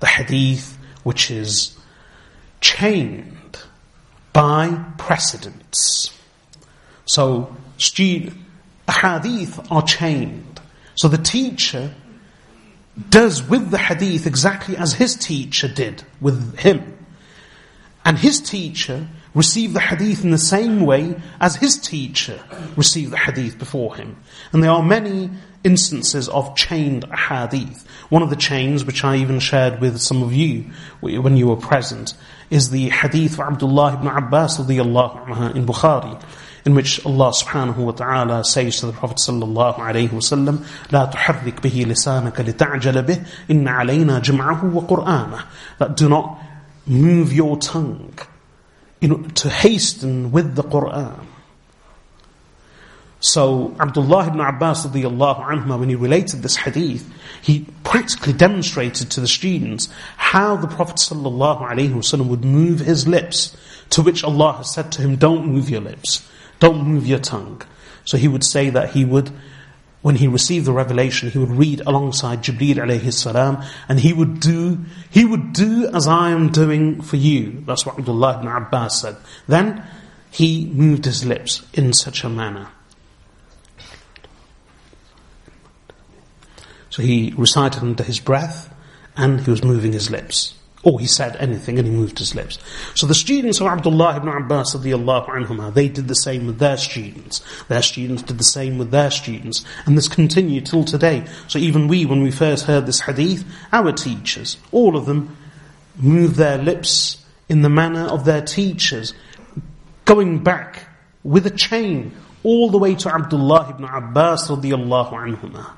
The hadith which is chained by precedents. So, student, hadith are chained. So the teacher does with the hadith exactly as his teacher did with him. And his teacher received the hadith in the same way as his teacher received the hadith before him. And there are many instances of chained hadith. One of the chains, which I even shared with some of you when you were present, is the hadith of Abdullah ibn Abbas radiallahu in Bukhari, in which Allah subhanahu wa ta'ala says to the Prophet sallallahu alayhi wasallam, لا تحرك به لسانك لتعجل به إن علينا جمعه وقرآنه. That do not move your tongue in, to hasten with the Qur'an. So Abdullah ibn Abbas radiallahu anhu, when he related this hadith, he practically demonstrated to the students how the Prophet wasallam would move his lips, to which Allah has said to him, don't move your lips, don't move your tongue. So he would say that he would, when he received the revelation, he would read alongside Jibreel alayhi salam, and he would do, he would do as I am doing for you. That's what Abdullah ibn Abbas said. Then, he moved his lips in such a manner. So he recited under his breath and he was moving his lips. Or he said anything and he moved his lips. So the students of Abdullah ibn Abbas they did the same with their students. Their students did the same with their students. And this continued till today. So even we, when we first heard this hadith, our teachers, all of them, moved their lips in the manner of their teachers, going back with a chain all the way to Abdullah ibn Abbas radiallahu anhuma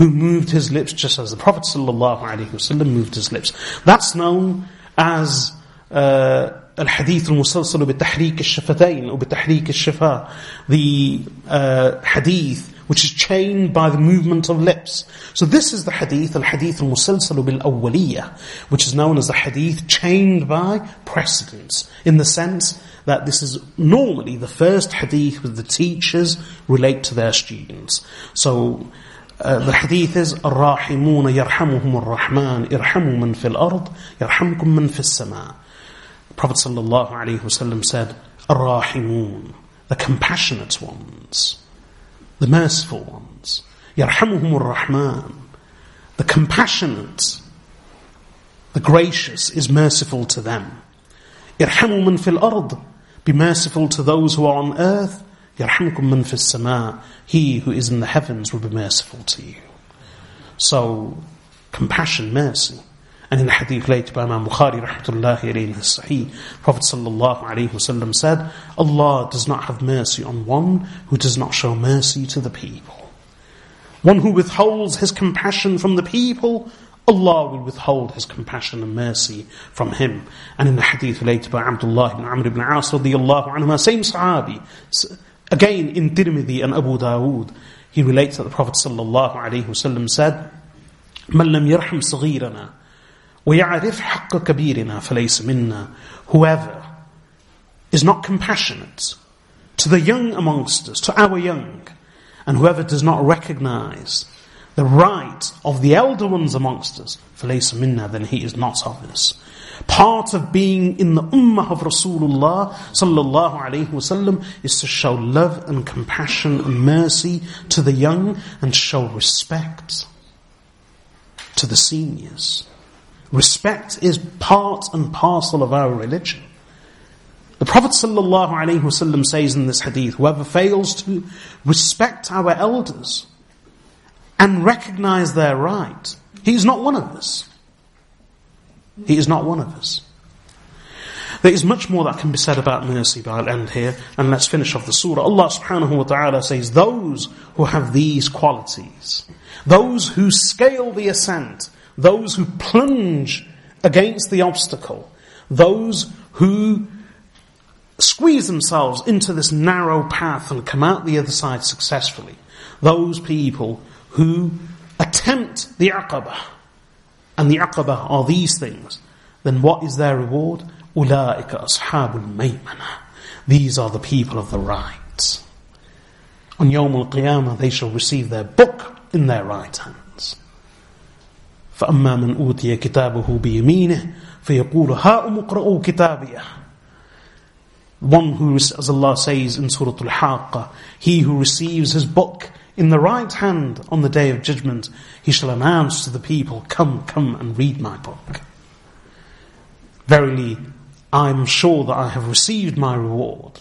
who moved his lips just as the Prophet ﷺ moved his lips. That's known as uh, الحديث المسلسل بتحريك الشفتين أو بتحريك الشفاه the uh, hadith which is chained by the movement of lips. So this is the hadith, al-hadith al-musalsal bil-awwaliyah, which is known as the hadith chained by precedence, in the sense that this is normally the first hadith with the teachers relate to their students. So the hadith is الراحمون يرحمهم الرحمن ارحموا من في الأرض يرحمكم من في السماء Prophet sallallahu alaihi wasallam said الراحمون the compassionate ones the merciful ones يرحمهم الرحمن the compassionate the gracious is merciful to them ارحموا من في الأرض be merciful to those who are on earth Yarhamkum man fis sama, he who is in the heavens will be merciful to you. So, compassion, mercy. And in the hadith related by Imam Bukhari, rahmatullahi alayhi sahih, Prophet sallallahu alayhi wasallam said, Allah does not have mercy on one who does not show mercy to the people. One who withholds his compassion from the people, Allah will withhold His compassion and mercy from him. And in the hadith related by Abdullah ibn Amr ibn As, radiallahu anhu, same Sahabi, Again, in Tirmidhi and Abu Dawood, he relates that the Prophet ﷺ said, من لم يرحم صغيرنا ويعرف حق كبيرنا فليس منا Whoever is not compassionate to the young amongst us, to our young, and whoever does not recognize the right of the elder ones amongst us, فليس منا, then he is not of us. Part of being in the ummah of Rasulullah sallallahu alaihi wasallam is to show love and compassion and mercy to the young and show respect to the seniors. Respect is part and parcel of our religion. The Prophet sallallahu alaihi wasallam says in this hadith, whoever fails to respect our elders and recognize their right, he is not one of us. He is not one of us. There is much more that can be said about mercy, but I'll end here and let's finish off the surah. Allah subhanahu wa ta'ala says, those who have these qualities, those who scale the ascent, those who plunge against the obstacle, those who squeeze themselves into this narrow path and come out the other side successfully, those people who attempt the aqabah, and the aqabah are these things, then what is their reward? أُولَٰئِكَ أَصْحَابُ الْمَيْمَنَةِ These are the people of the right. On Yawm al-Qiyamah they shall receive their book in their right hands. فأما من أوتي كتابه بيمينه فيقول هاؤم اقرؤوا كتابيه One who, as Allah says in Surah Al-Haqqa, he who receives his book in the right hand on the day of judgment, he shall announce to the people, Come, come and read my book. Verily, I am sure that I have received my reward.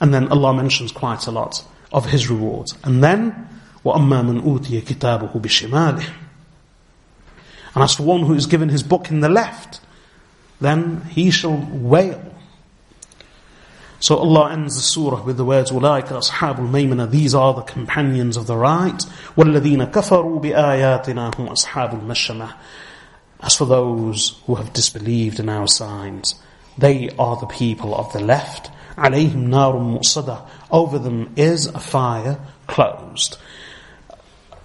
And then Allah mentions quite a lot of His rewards. And then, وَأَمَّا مَنْ أُوتِيَ كِتَابَهُ بِشِمَالِهِ And as for one who is given his book in the left, then he shall wail so Allah ends the surah with the words, أُولَٰئِكَ أَصْحَابُ الْمَيْمَنَةِ These are the companions of the right. وَالَّذِينَ كَفَرُوا بِآيَاتِنَا هُمْ أَصْحَابُ الْمَشَّمَةِ As for those who have disbelieved in our signs, they are the people of the left. عَلَيْهِمْ نَارٌ مُؤْصَدَةٌ Over them is a fire closed.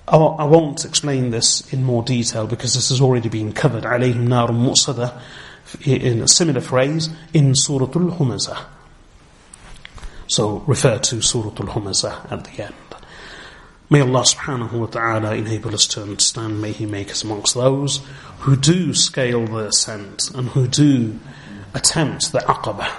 I won't explain this in more detail because this has already been covered. عَلَيْهِمْ نَارٌ مُؤْصَدَةٌ in a similar phrase in Surah Al-Humazah. So refer to Surah Al-Humazah at the end. May Allah subhanahu wa ta'ala enable us to understand, may He make us amongst those who do scale the ascent and who do attempt the aqabah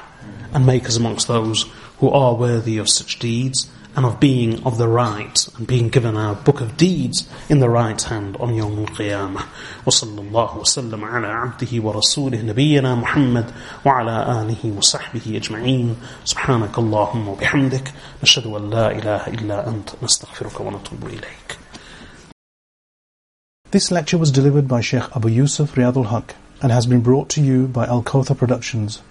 and make us amongst those who are worthy of such deeds and of being of the right and being given our book of deeds in the right hand on يوم القيامة وصلى الله وسلم على عبده ورسوله نبينا محمد وعلى آله وصحبه أجمعين سبحانك اللهم وبحمدك نشهد أن لا إله إلا أنت نستغفرك ونتوب إليك This lecture was delivered by Sheikh Abu Yusuf Riyadul Haq and has been brought to you by Al Kawthar Productions.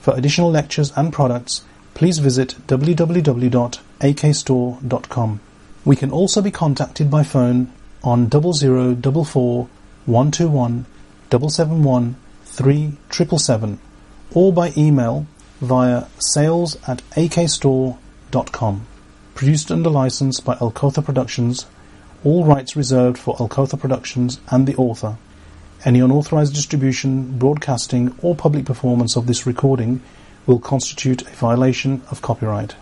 For additional lectures and products, please visit www.akstore.com. We can also be contacted by phone on 0044 121 771 3777 or by email via sales at akstore.com. Produced under license by Al Kawthar Productions all rights reserved for Al-Kawthar Productions and the author. Any unauthorized distribution, broadcasting, or public performance of this recording will constitute a violation of copyright.